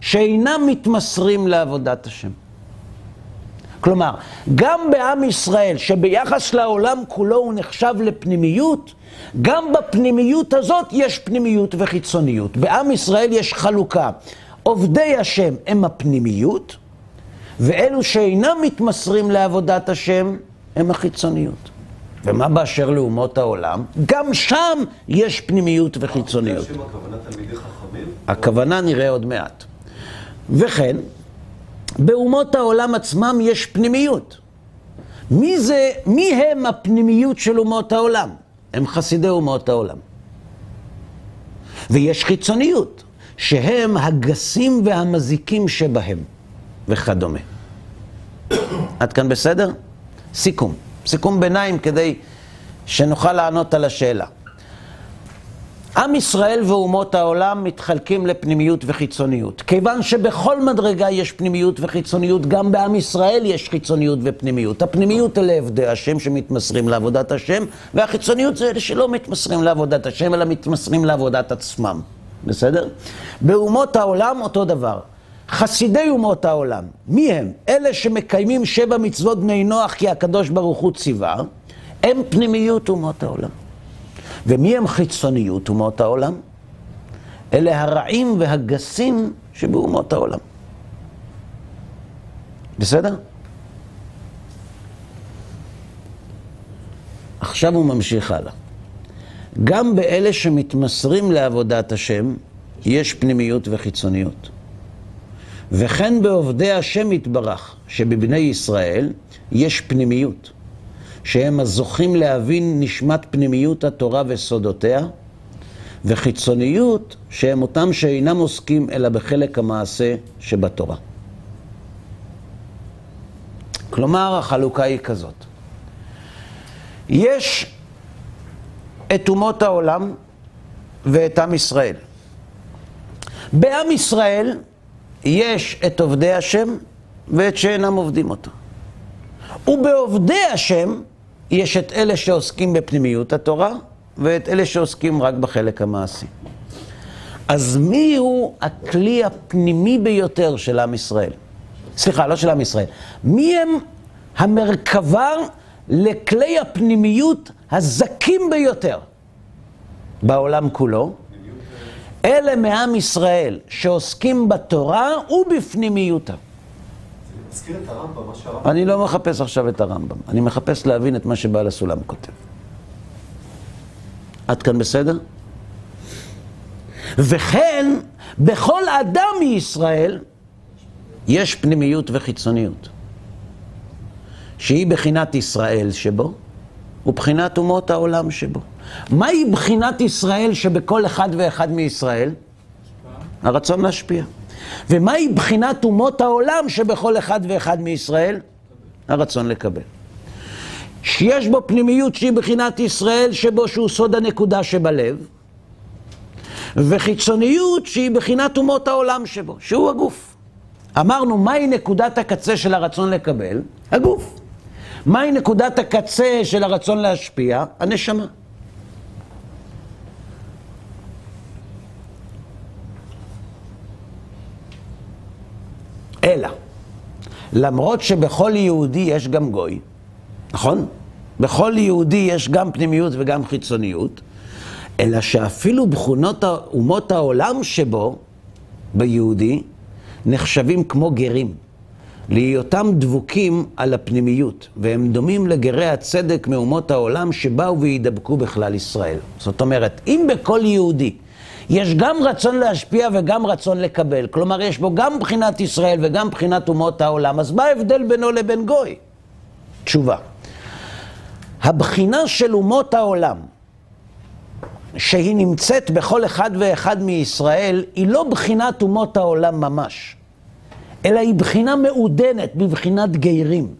שאינם מתמסרים לעבודת השם. כלומר, גם בעם ישראל, שביחס לעולם כולו הוא נחשב לפנימיות, גם בפנימיות הזאת יש פנימיות וחיצוניות. בעם ישראל יש חלוקה. עובדי השם הם הפנימיות, ואלו שאינם מתמסרים לעבודת השם הם החיצוניות. ומה באשר לאומות העולם? גם שם יש פנימיות וחיצוניות. הכוונה נראה עוד מעט. וכן, באומות העולם עצמם יש פנימיות. מי זה, מי הם הפנימיות של אומות העולם? הם חסידי אומות העולם. ויש חיצוניות, שהם הגסים והמזיקים שבהם, וכדומה. עד כאן בסדר? סיכום. סיכום ביניים כדי שנוכל לענות על השאלה. עם ישראל ואומות העולם מתחלקים לפנימיות וחיצוניות. כיוון שבכל מדרגה יש פנימיות וחיצוניות, גם בעם ישראל יש חיצוניות ופנימיות. הפנימיות אלה עבדי השם שמתמסרים לעבודת השם, והחיצוניות זה אלה שלא מתמסרים לעבודת השם, אלא מתמסרים לעבודת עצמם. בסדר? באומות העולם אותו דבר. חסידי אומות העולם, מי הם? אלה שמקיימים שבע מצוות בני נוח כי הקדוש ברוך הוא ציווה, הם פנימיות אומות העולם. ומי הם חיצוניות אומות העולם? אלה הרעים והגסים שבאומות העולם. בסדר? עכשיו הוא ממשיך הלאה. גם באלה שמתמסרים לעבודת השם, יש פנימיות וחיצוניות. וכן בעובדי השם יתברך, שבבני ישראל יש פנימיות, שהם הזוכים להבין נשמת פנימיות התורה וסודותיה, וחיצוניות, שהם אותם שאינם עוסקים אלא בחלק המעשה שבתורה. כלומר, החלוקה היא כזאת. יש את אומות העולם ואת עם ישראל. בעם ישראל יש את עובדי השם ואת שאינם עובדים אותו. ובעובדי השם יש את אלה שעוסקים בפנימיות התורה, ואת אלה שעוסקים רק בחלק המעשי. אז מי הוא הכלי הפנימי ביותר של עם ישראל? סליחה, לא של עם ישראל. מי הם המרכבה לכלי הפנימיות הזכים ביותר בעולם כולו? אלה מעם ישראל שעוסקים בתורה ובפנימיותה. מזכיר את הרמב"ם, מה שהרמב"ם... אני לא מחפש עכשיו את הרמב"ם, אני מחפש להבין את מה שבעל הסולם כותב. עד כאן בסדר? וכן, בכל אדם מישראל יש פנימיות וחיצוניות, שהיא בחינת ישראל שבו, ובחינת אומות העולם שבו. מהי בחינת ישראל שבכל אחד ואחד מישראל? הרצון להשפיע. ומהי בחינת אומות העולם שבכל אחד ואחד מישראל? הרצון לקבל. שיש בו פנימיות שהיא בחינת ישראל שבו שהוא סוד הנקודה שבלב, וחיצוניות שהיא בחינת אומות העולם שבו, שהוא הגוף. אמרנו, מהי נקודת הקצה של הרצון לקבל? הגוף. מהי נקודת הקצה של הרצון להשפיע? הנשמה. אלא, למרות שבכל יהודי יש גם גוי, נכון? בכל יהודי יש גם פנימיות וגם חיצוניות, אלא שאפילו בכונות אומות העולם שבו, ביהודי, נחשבים כמו גרים, להיותם דבוקים על הפנימיות, והם דומים לגרי הצדק מאומות העולם שבאו וידבקו בכלל ישראל. זאת אומרת, אם בכל יהודי יש גם רצון להשפיע וגם רצון לקבל, כלומר יש בו גם בחינת ישראל וגם בחינת אומות העולם, אז מה ההבדל בינו לבין גוי? תשובה. הבחינה של אומות העולם, שהיא נמצאת בכל אחד ואחד מישראל, היא לא בחינת אומות העולם ממש, אלא היא בחינה מעודנת, בבחינת גיירים.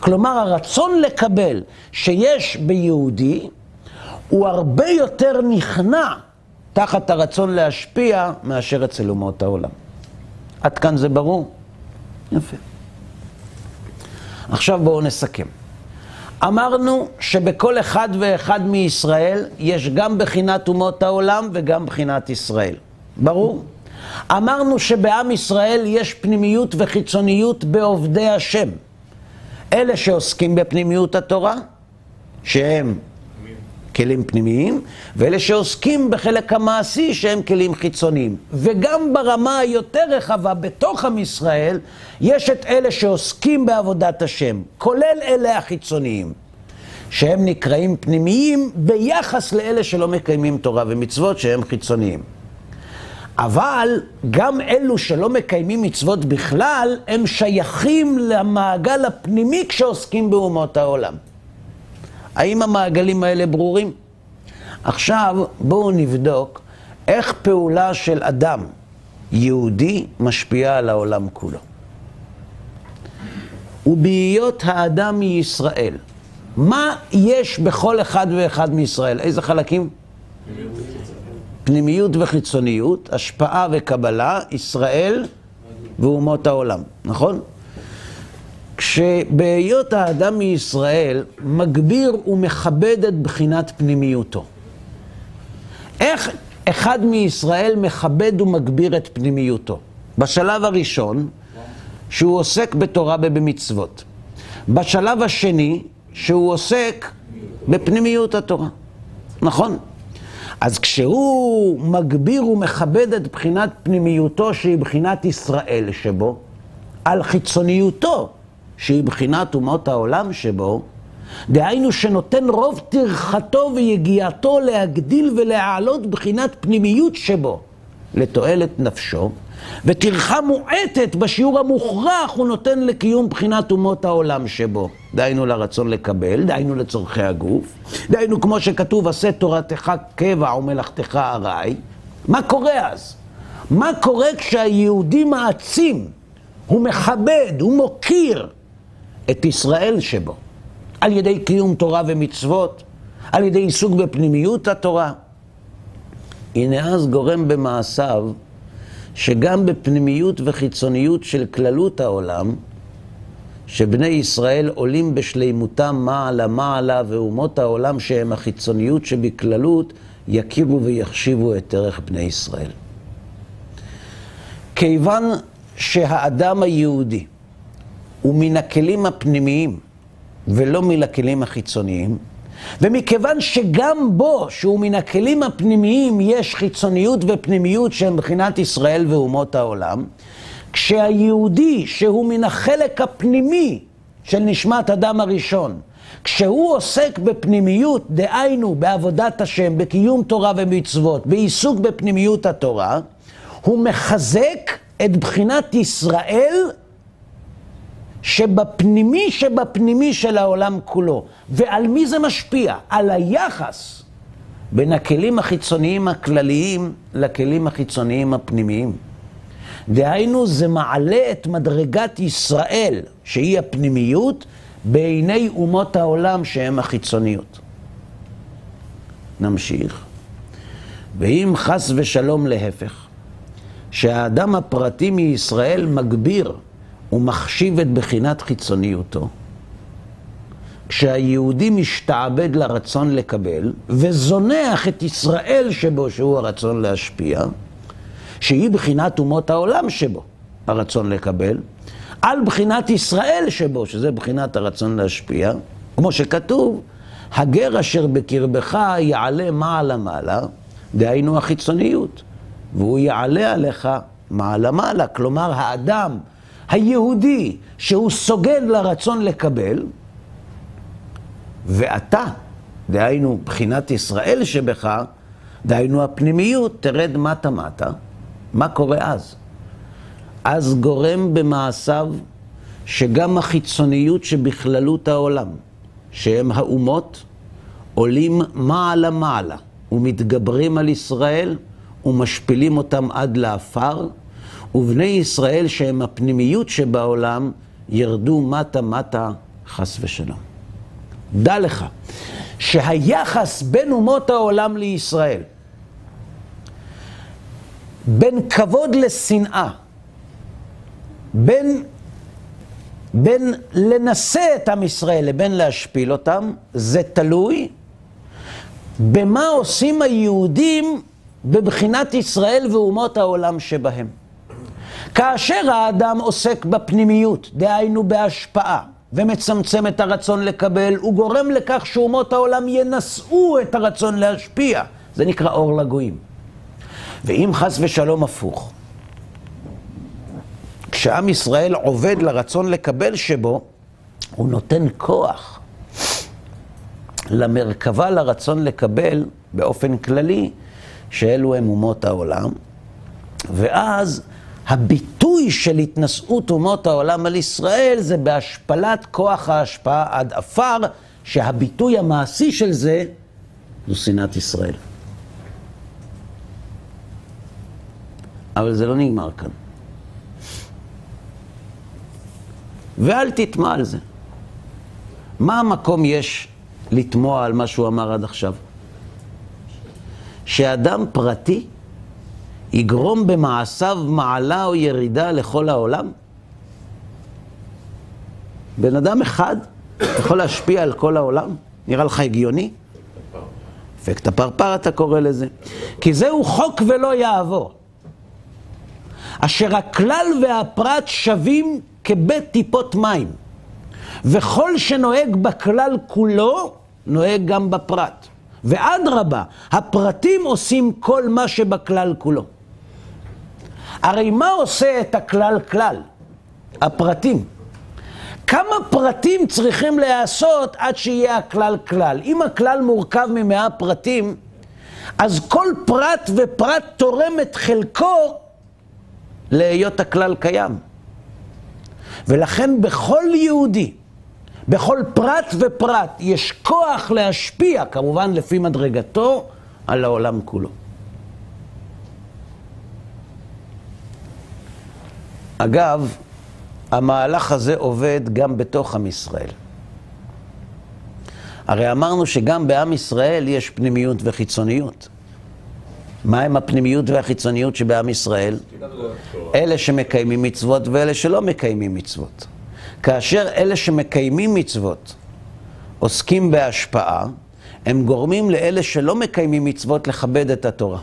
כלומר, הרצון לקבל שיש ביהודי הוא הרבה יותר נכנע תחת הרצון להשפיע מאשר אצל אומות העולם. עד כאן זה ברור? יפה. עכשיו בואו נסכם. אמרנו שבכל אחד ואחד מישראל יש גם בחינת אומות העולם וגם בחינת ישראל. ברור? אמרנו שבעם ישראל יש פנימיות וחיצוניות בעובדי השם. אלה שעוסקים בפנימיות התורה, שהם כלים פנימיים, ואלה שעוסקים בחלק המעשי שהם כלים חיצוניים. וגם ברמה היותר רחבה, בתוך עם ישראל, יש את אלה שעוסקים בעבודת השם, כולל אלה החיצוניים, שהם נקראים פנימיים ביחס לאלה שלא מקיימים תורה ומצוות שהם חיצוניים. אבל גם אלו שלא מקיימים מצוות בכלל, הם שייכים למעגל הפנימי כשעוסקים באומות העולם. האם המעגלים האלה ברורים? עכשיו בואו נבדוק איך פעולה של אדם יהודי משפיעה על העולם כולו. ובהיות האדם מישראל, מה יש בכל אחד ואחד מישראל? איזה חלקים? פנימיות וחיצוניות, השפעה וקבלה, ישראל ואומות העולם, נכון? כשבהיות האדם מישראל מגביר ומכבד את בחינת פנימיותו. איך אחד מישראל מכבד ומגביר את פנימיותו? בשלב הראשון, שהוא עוסק בתורה ובמצוות. בשלב השני, שהוא עוסק בפנימיות התורה. נכון? אז כשהוא מגביר ומכבד את בחינת פנימיותו, שהיא בחינת ישראל שבו, על חיצוניותו, שהיא בחינת אומות העולם שבו, דהיינו שנותן רוב טרחתו ויגיעתו להגדיל ולהעלות בחינת פנימיות שבו לתועלת נפשו, וטרחה מועטת בשיעור המוכרח הוא נותן לקיום בחינת אומות העולם שבו. דהיינו לרצון לקבל, דהיינו לצורכי הגוף, דהיינו כמו שכתוב, עשה תורתך קבע ומלאכתך ארעי. מה קורה אז? מה קורה כשהיהודי מעצים, הוא מכבד, הוא מוקיר את ישראל שבו, על ידי קיום תורה ומצוות, על ידי עיסוק בפנימיות התורה. הנה אז גורם במעשיו שגם בפנימיות וחיצוניות של כללות העולם, שבני ישראל עולים בשלימותם מעלה מעלה, ואומות העולם שהם החיצוניות שבכללות, יכירו ויחשיבו את ערך בני ישראל. כיוון שהאדם היהודי הוא מן הכלים הפנימיים ולא מן הכלים החיצוניים, ומכיוון שגם בו, שהוא מן הכלים הפנימיים, יש חיצוניות ופנימיות שהם מבחינת ישראל ואומות העולם, כשהיהודי, שהוא מן החלק הפנימי של נשמת אדם הראשון, כשהוא עוסק בפנימיות, דהיינו בעבודת השם, בקיום תורה ומצוות, בעיסוק בפנימיות התורה, הוא מחזק את בחינת ישראל שבפנימי שבפנימי של העולם כולו. ועל מי זה משפיע? על היחס בין הכלים החיצוניים הכלליים לכלים החיצוניים הפנימיים. דהיינו, זה מעלה את מדרגת ישראל, שהיא הפנימיות, בעיני אומות העולם שהן החיצוניות. נמשיך. ואם חס ושלום להפך, שהאדם הפרטי מישראל מגביר ומחשיב את בחינת חיצוניותו, כשהיהודי משתעבד לרצון לקבל וזונח את ישראל שבו, שהוא הרצון להשפיע, שהיא בחינת אומות העולם שבו, הרצון לקבל, על בחינת ישראל שבו, שזה בחינת הרצון להשפיע, כמו שכתוב, הגר אשר בקרבך יעלה מעלה מעלה, דהיינו החיצוניות, והוא יעלה עליך מעלה מעלה, כלומר האדם היהודי שהוא סוגד לרצון לקבל, ואתה, דהיינו בחינת ישראל שבך, דהיינו הפנימיות, תרד מטה מטה, מה קורה אז? אז גורם במעשיו שגם החיצוניות שבכללות העולם, שהם האומות, עולים מעלה מעלה ומתגברים על ישראל ומשפילים אותם עד לעפר, ובני ישראל שהם הפנימיות שבעולם ירדו מטה מטה חס ושלום. דע לך שהיחס בין אומות העולם לישראל, בין כבוד לשנאה, בין, בין לנשא את עם ישראל לבין להשפיל אותם, זה תלוי במה עושים היהודים בבחינת ישראל ואומות העולם שבהם. כאשר האדם עוסק בפנימיות, דהיינו בהשפעה, ומצמצם את הרצון לקבל, הוא גורם לכך שאומות העולם ינשאו את הרצון להשפיע. זה נקרא אור לגויים. ואם חס ושלום הפוך, כשעם ישראל עובד לרצון לקבל שבו, הוא נותן כוח למרכבה לרצון לקבל באופן כללי, שאלו הם אומות העולם, ואז הביטוי של התנשאות אומות העולם על ישראל זה בהשפלת כוח ההשפעה עד עפר, שהביטוי המעשי של זה זו שנאת ישראל. אבל זה לא נגמר כאן. ואל תטמע על זה. מה המקום יש לתמוע על מה שהוא אמר עד עכשיו? שאדם פרטי יגרום במעשיו מעלה או ירידה לכל העולם? בן אדם אחד יכול להשפיע על כל העולם? נראה לך הגיוני? אפקט הפרפר אתה קורא לזה. כי זהו חוק ולא יעבור. אשר הכלל והפרט שווים כבית טיפות מים. וכל שנוהג בכלל כולו, נוהג גם בפרט. ואדרבה, הפרטים עושים כל מה שבכלל כולו. הרי מה עושה את הכלל כלל? הפרטים. כמה פרטים צריכים להיעשות עד שיהיה הכלל כלל? אם הכלל מורכב ממאה פרטים, אז כל פרט ופרט תורם את חלקו להיות הכלל קיים. ולכן בכל יהודי, בכל פרט ופרט, יש כוח להשפיע, כמובן לפי מדרגתו, על העולם כולו. אגב, המהלך הזה עובד גם בתוך עם ישראל. הרי אמרנו שגם בעם ישראל יש פנימיות וחיצוניות. מהם הפנימיות והחיצוניות שבעם ישראל? אלה שמקיימים מצוות ואלה שלא מקיימים מצוות. כאשר אלה שמקיימים מצוות עוסקים בהשפעה, הם גורמים לאלה שלא מקיימים מצוות לכבד את התורה.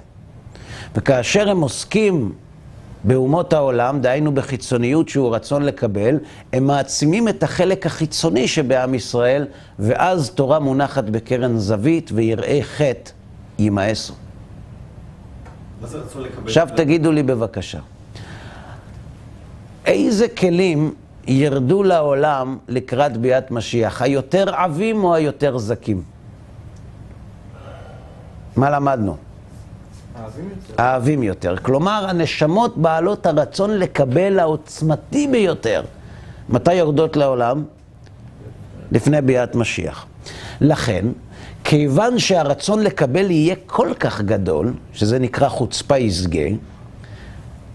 וכאשר הם עוסקים באומות העולם, דהיינו בחיצוניות שהוא רצון לקבל, הם מעצימים את החלק החיצוני שבעם ישראל, ואז תורה מונחת בקרן זווית, ויראי חטא יימאסו. עכשיו תגידו לי בבקשה, איזה כלים ירדו לעולם לקראת ביאת משיח? היותר עבים או היותר זכים? מה למדנו? אוהבים יותר. כלומר, הנשמות בעלות הרצון לקבל העוצמתי ביותר. מתי יורדות לעולם? לפני ביאת משיח. לכן, כיוון שהרצון לקבל יהיה כל כך גדול, שזה נקרא חוצפה ישגה,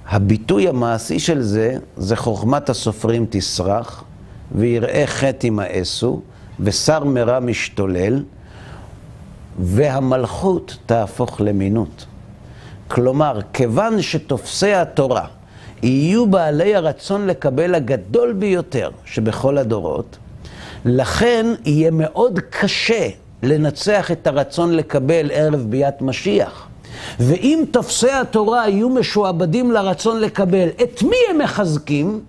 הביטוי המעשי של זה, זה חוכמת הסופרים תסרח, ויראי חטא ימאסו, ושר מרע משתולל, והמלכות תהפוך למינות. כלומר, כיוון שתופסי התורה יהיו בעלי הרצון לקבל הגדול ביותר שבכל הדורות, לכן יהיה מאוד קשה לנצח את הרצון לקבל ערב ביאת משיח. ואם תופסי התורה יהיו משועבדים לרצון לקבל, את מי הם מחזקים?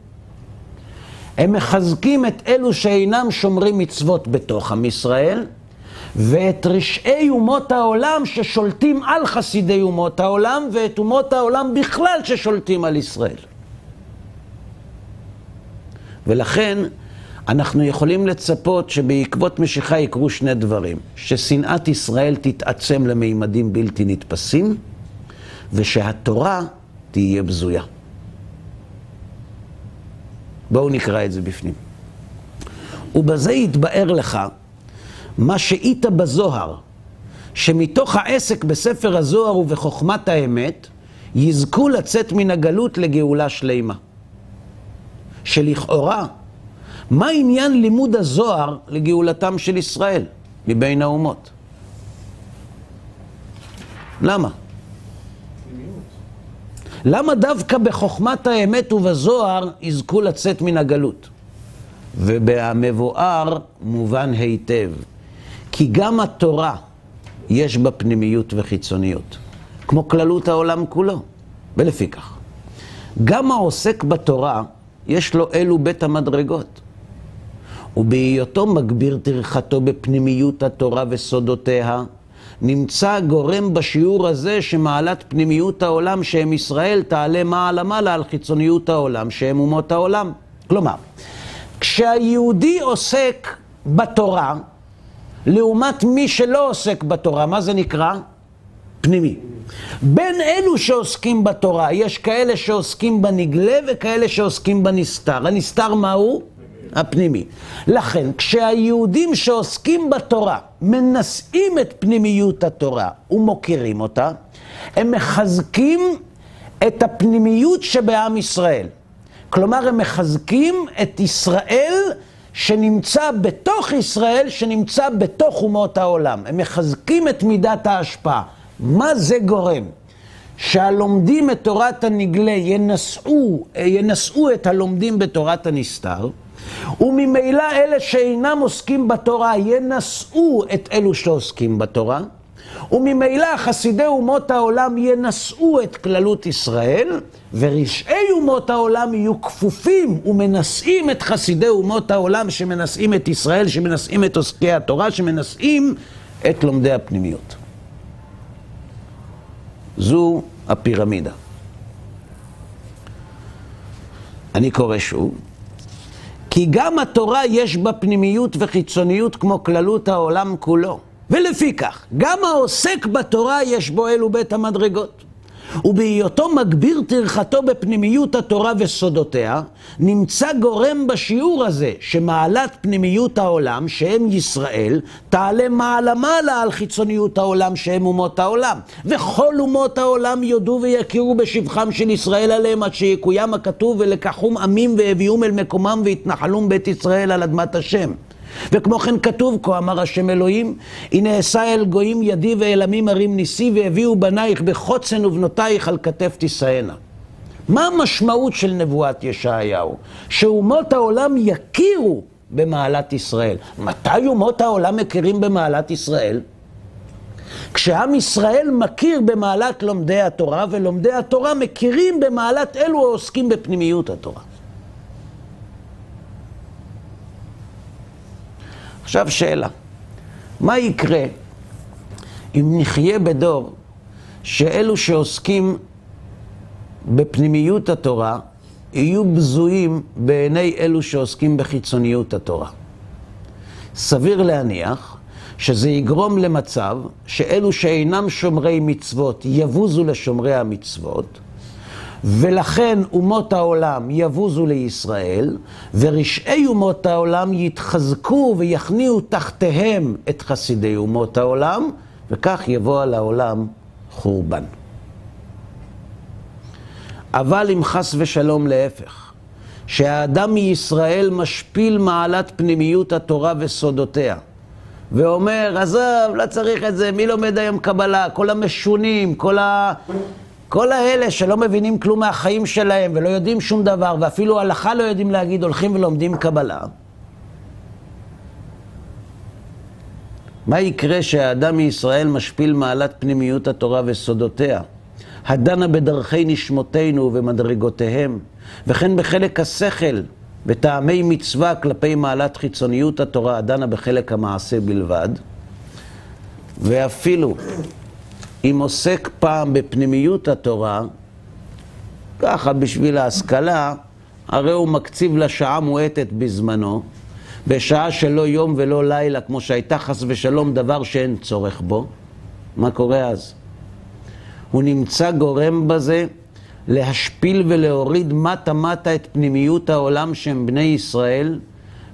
הם מחזקים את אלו שאינם שומרים מצוות בתוך עם ישראל, ואת רשעי אומות העולם ששולטים על חסידי אומות העולם, ואת אומות העולם בכלל ששולטים על ישראל. ולכן אנחנו יכולים לצפות שבעקבות משיחה יקרו שני דברים. ששנאת ישראל תתעצם למימדים בלתי נתפסים, ושהתורה תהיה בזויה. בואו נקרא את זה בפנים. ובזה יתבאר לך מה שאית בזוהר, שמתוך העסק בספר הזוהר ובחוכמת האמת, יזכו לצאת מן הגלות לגאולה שלימה. שלכאורה, מה עניין לימוד הזוהר לגאולתם של ישראל מבין האומות? למה? למה דווקא בחוכמת האמת ובזוהר יזכו לצאת מן הגלות? ובמבואר מובן היטב, כי גם התורה יש בה פנימיות וחיצוניות, כמו כללות העולם כולו, ולפיכך. גם העוסק בתורה, יש לו אלו בית המדרגות. ובהיותו מגביר טרחתו בפנימיות התורה וסודותיה, נמצא גורם בשיעור הזה שמעלת פנימיות העולם שהם ישראל תעלה מעלה מעלה על חיצוניות העולם שהם אומות העולם. כלומר, כשהיהודי עוסק בתורה, לעומת מי שלא עוסק בתורה, מה זה נקרא? פנימי. בין אלו שעוסקים בתורה, יש כאלה שעוסקים בנגלה וכאלה שעוסקים בנסתר. הנסתר מהו? הפנימי. לכן, כשהיהודים שעוסקים בתורה מנשאים את פנימיות התורה ומוקירים אותה, הם מחזקים את הפנימיות שבעם ישראל. כלומר, הם מחזקים את ישראל שנמצא בתוך ישראל, שנמצא בתוך אומות העולם. הם מחזקים את מידת ההשפעה. מה זה גורם? שהלומדים את תורת הנגלה ינשאו, ינשאו את הלומדים בתורת הנסתר, וממילא אלה שאינם עוסקים בתורה ינשאו את אלו שעוסקים בתורה, וממילא חסידי אומות העולם ינשאו את כללות ישראל, ורשעי אומות העולם יהיו כפופים ומנשאים את חסידי אומות העולם שמנשאים את ישראל, שמנשאים את עוסקי התורה, שמנשאים את לומדי הפנימיות. זו הפירמידה. אני קורא שוב. כי גם התורה יש בה פנימיות וחיצוניות כמו כללות העולם כולו. ולפיכך, גם העוסק בתורה יש בו אלו בית המדרגות. ובהיותו מגביר טרחתו בפנימיות התורה וסודותיה, נמצא גורם בשיעור הזה שמעלת פנימיות העולם, שהם ישראל, תעלה מעלה מעלה על חיצוניות העולם, שהם אומות העולם. וכל אומות העולם יודו ויכירו בשבחם של ישראל עליהם, עד שיקוים הכתוב ולקחום עמים והביאום אל מקומם והתנחלום בית ישראל על אדמת השם. וכמו כן כתוב, כה אמר השם אלוהים, הנה אשא אל גויים ידי ואל עמים הרים ניסי, והביאו בנייך בחוצן ובנותייך על כתף תישאנה. מה המשמעות של נבואת ישעיהו? שאומות העולם יכירו במעלת ישראל. מתי אומות העולם מכירים במעלת ישראל? כשעם ישראל מכיר במעלת לומדי התורה, ולומדי התורה מכירים במעלת אלו העוסקים בפנימיות התורה. עכשיו שאלה, מה יקרה אם נחיה בדור שאלו שעוסקים בפנימיות התורה יהיו בזויים בעיני אלו שעוסקים בחיצוניות התורה? סביר להניח שזה יגרום למצב שאלו שאינם שומרי מצוות יבוזו לשומרי המצוות, ולכן אומות העולם יבוזו לישראל, ורשעי אומות העולם יתחזקו ויכניעו תחתיהם את חסידי אומות העולם, וכך יבוא על העולם חורבן. אבל אם חס ושלום להפך, שהאדם מישראל משפיל מעלת פנימיות התורה וסודותיה, ואומר, עזוב, לא צריך את זה, מי לומד היום קבלה? כל המשונים, כל, ה... כל האלה שלא מבינים כלום מהחיים שלהם ולא יודעים שום דבר, ואפילו הלכה לא יודעים להגיד, הולכים ולומדים קבלה. מה יקרה שהאדם מישראל משפיל מעלת פנימיות התורה וסודותיה? הדנה בדרכי נשמותינו ובמדרגותיהם, וכן בחלק השכל וטעמי מצווה כלפי מעלת חיצוניות התורה, הדנה בחלק המעשה בלבד, ואפילו אם עוסק פעם בפנימיות התורה, ככה בשביל ההשכלה, הרי הוא מקציב לה שעה מועטת בזמנו, בשעה שלא יום ולא לילה, כמו שהייתה חס ושלום דבר שאין צורך בו, מה קורה אז? הוא נמצא גורם בזה להשפיל ולהוריד מטה-מטה את פנימיות העולם שהם בני ישראל,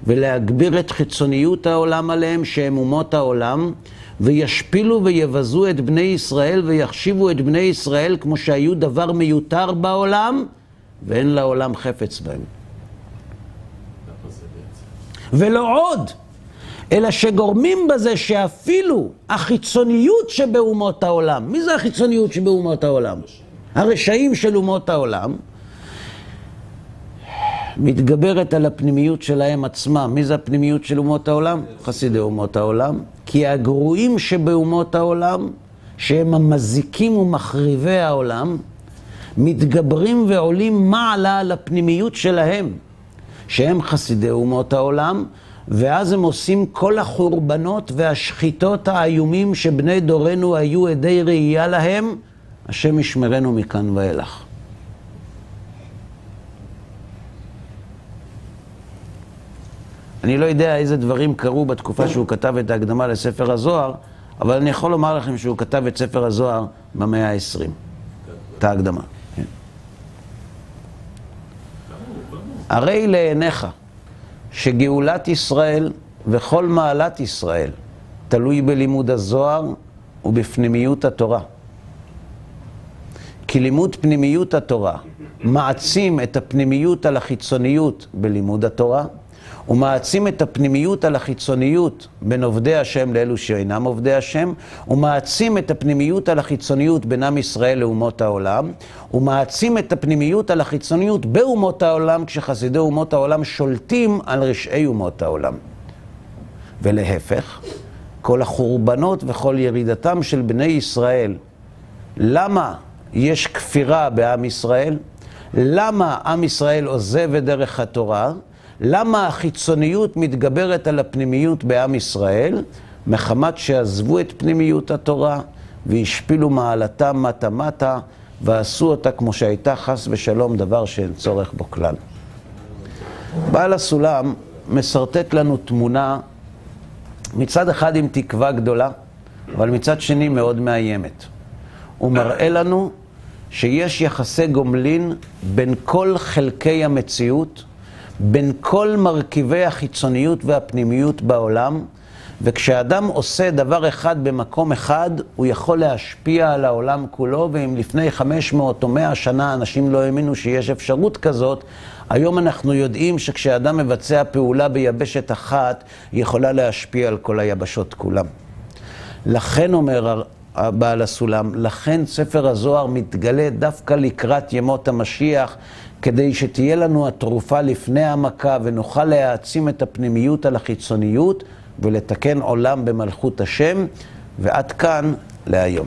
ולהגביר את חיצוניות העולם עליהם שהם אומות העולם, וישפילו ויבזו את בני ישראל ויחשיבו את בני ישראל כמו שהיו דבר מיותר בעולם, ואין לעולם חפץ בהם. ולא עוד, אלא שגורמים בזה שאפילו החיצוניות שבאומות העולם, מי זה החיצוניות שבאומות העולם? הרשעים של אומות העולם, מתגברת על הפנימיות שלהם עצמם. מי זה הפנימיות של אומות העולם? חסידי אומות העולם. כי הגרועים שבאומות העולם, שהם המזיקים ומחריבי העולם, מתגברים ועולים מעלה על הפנימיות שלהם, שהם חסידי אומות העולם, ואז הם עושים כל החורבנות והשחיטות האיומים שבני דורנו היו עדי ראייה להם, השם ישמרנו מכאן ואילך. אני לא יודע איזה דברים קרו בתקופה שהוא כתב את ההקדמה לספר הזוהר, אבל אני יכול לומר לכם שהוא כתב את ספר הזוהר במאה ה-20, את ההקדמה. כן. הרי לעיניך שגאולת ישראל וכל מעלת ישראל תלוי בלימוד הזוהר ובפנימיות התורה. כי לימוד פנימיות התורה מעצים את הפנימיות על החיצוניות בלימוד התורה, הוא מעצים את הפנימיות על החיצוניות בין עובדי השם לאלו שאינם עובדי השם, הוא מעצים את הפנימיות על החיצוניות בין עם ישראל לאומות העולם, הוא מעצים את הפנימיות על החיצוניות באומות העולם, כשחסידי אומות העולם שולטים על רשעי אומות העולם. ולהפך, כל החורבנות וכל ירידתם של בני ישראל, למה יש כפירה בעם ישראל? למה עם ישראל עוזב את דרך התורה? למה החיצוניות מתגברת על הפנימיות בעם ישראל? מחמת שעזבו את פנימיות התורה והשפילו מעלתם מטה-מטה ועשו אותה כמו שהייתה חס ושלום דבר שאין צורך בו כלל. בעל הסולם משרטט לנו תמונה מצד אחד עם תקווה גדולה, אבל מצד שני מאוד מאיימת. הוא מראה לנו שיש יחסי גומלין בין כל חלקי המציאות, בין כל מרכיבי החיצוניות והפנימיות בעולם, וכשאדם עושה דבר אחד במקום אחד, הוא יכול להשפיע על העולם כולו, ואם לפני 500 או 100 שנה אנשים לא האמינו שיש אפשרות כזאת, היום אנחנו יודעים שכשאדם מבצע פעולה ביבשת אחת, היא יכולה להשפיע על כל היבשות כולם. לכן אומר בעל הסולם. לכן ספר הזוהר מתגלה דווקא לקראת ימות המשיח, כדי שתהיה לנו התרופה לפני המכה ונוכל להעצים את הפנימיות על החיצוניות ולתקן עולם במלכות השם. ועד כאן להיום.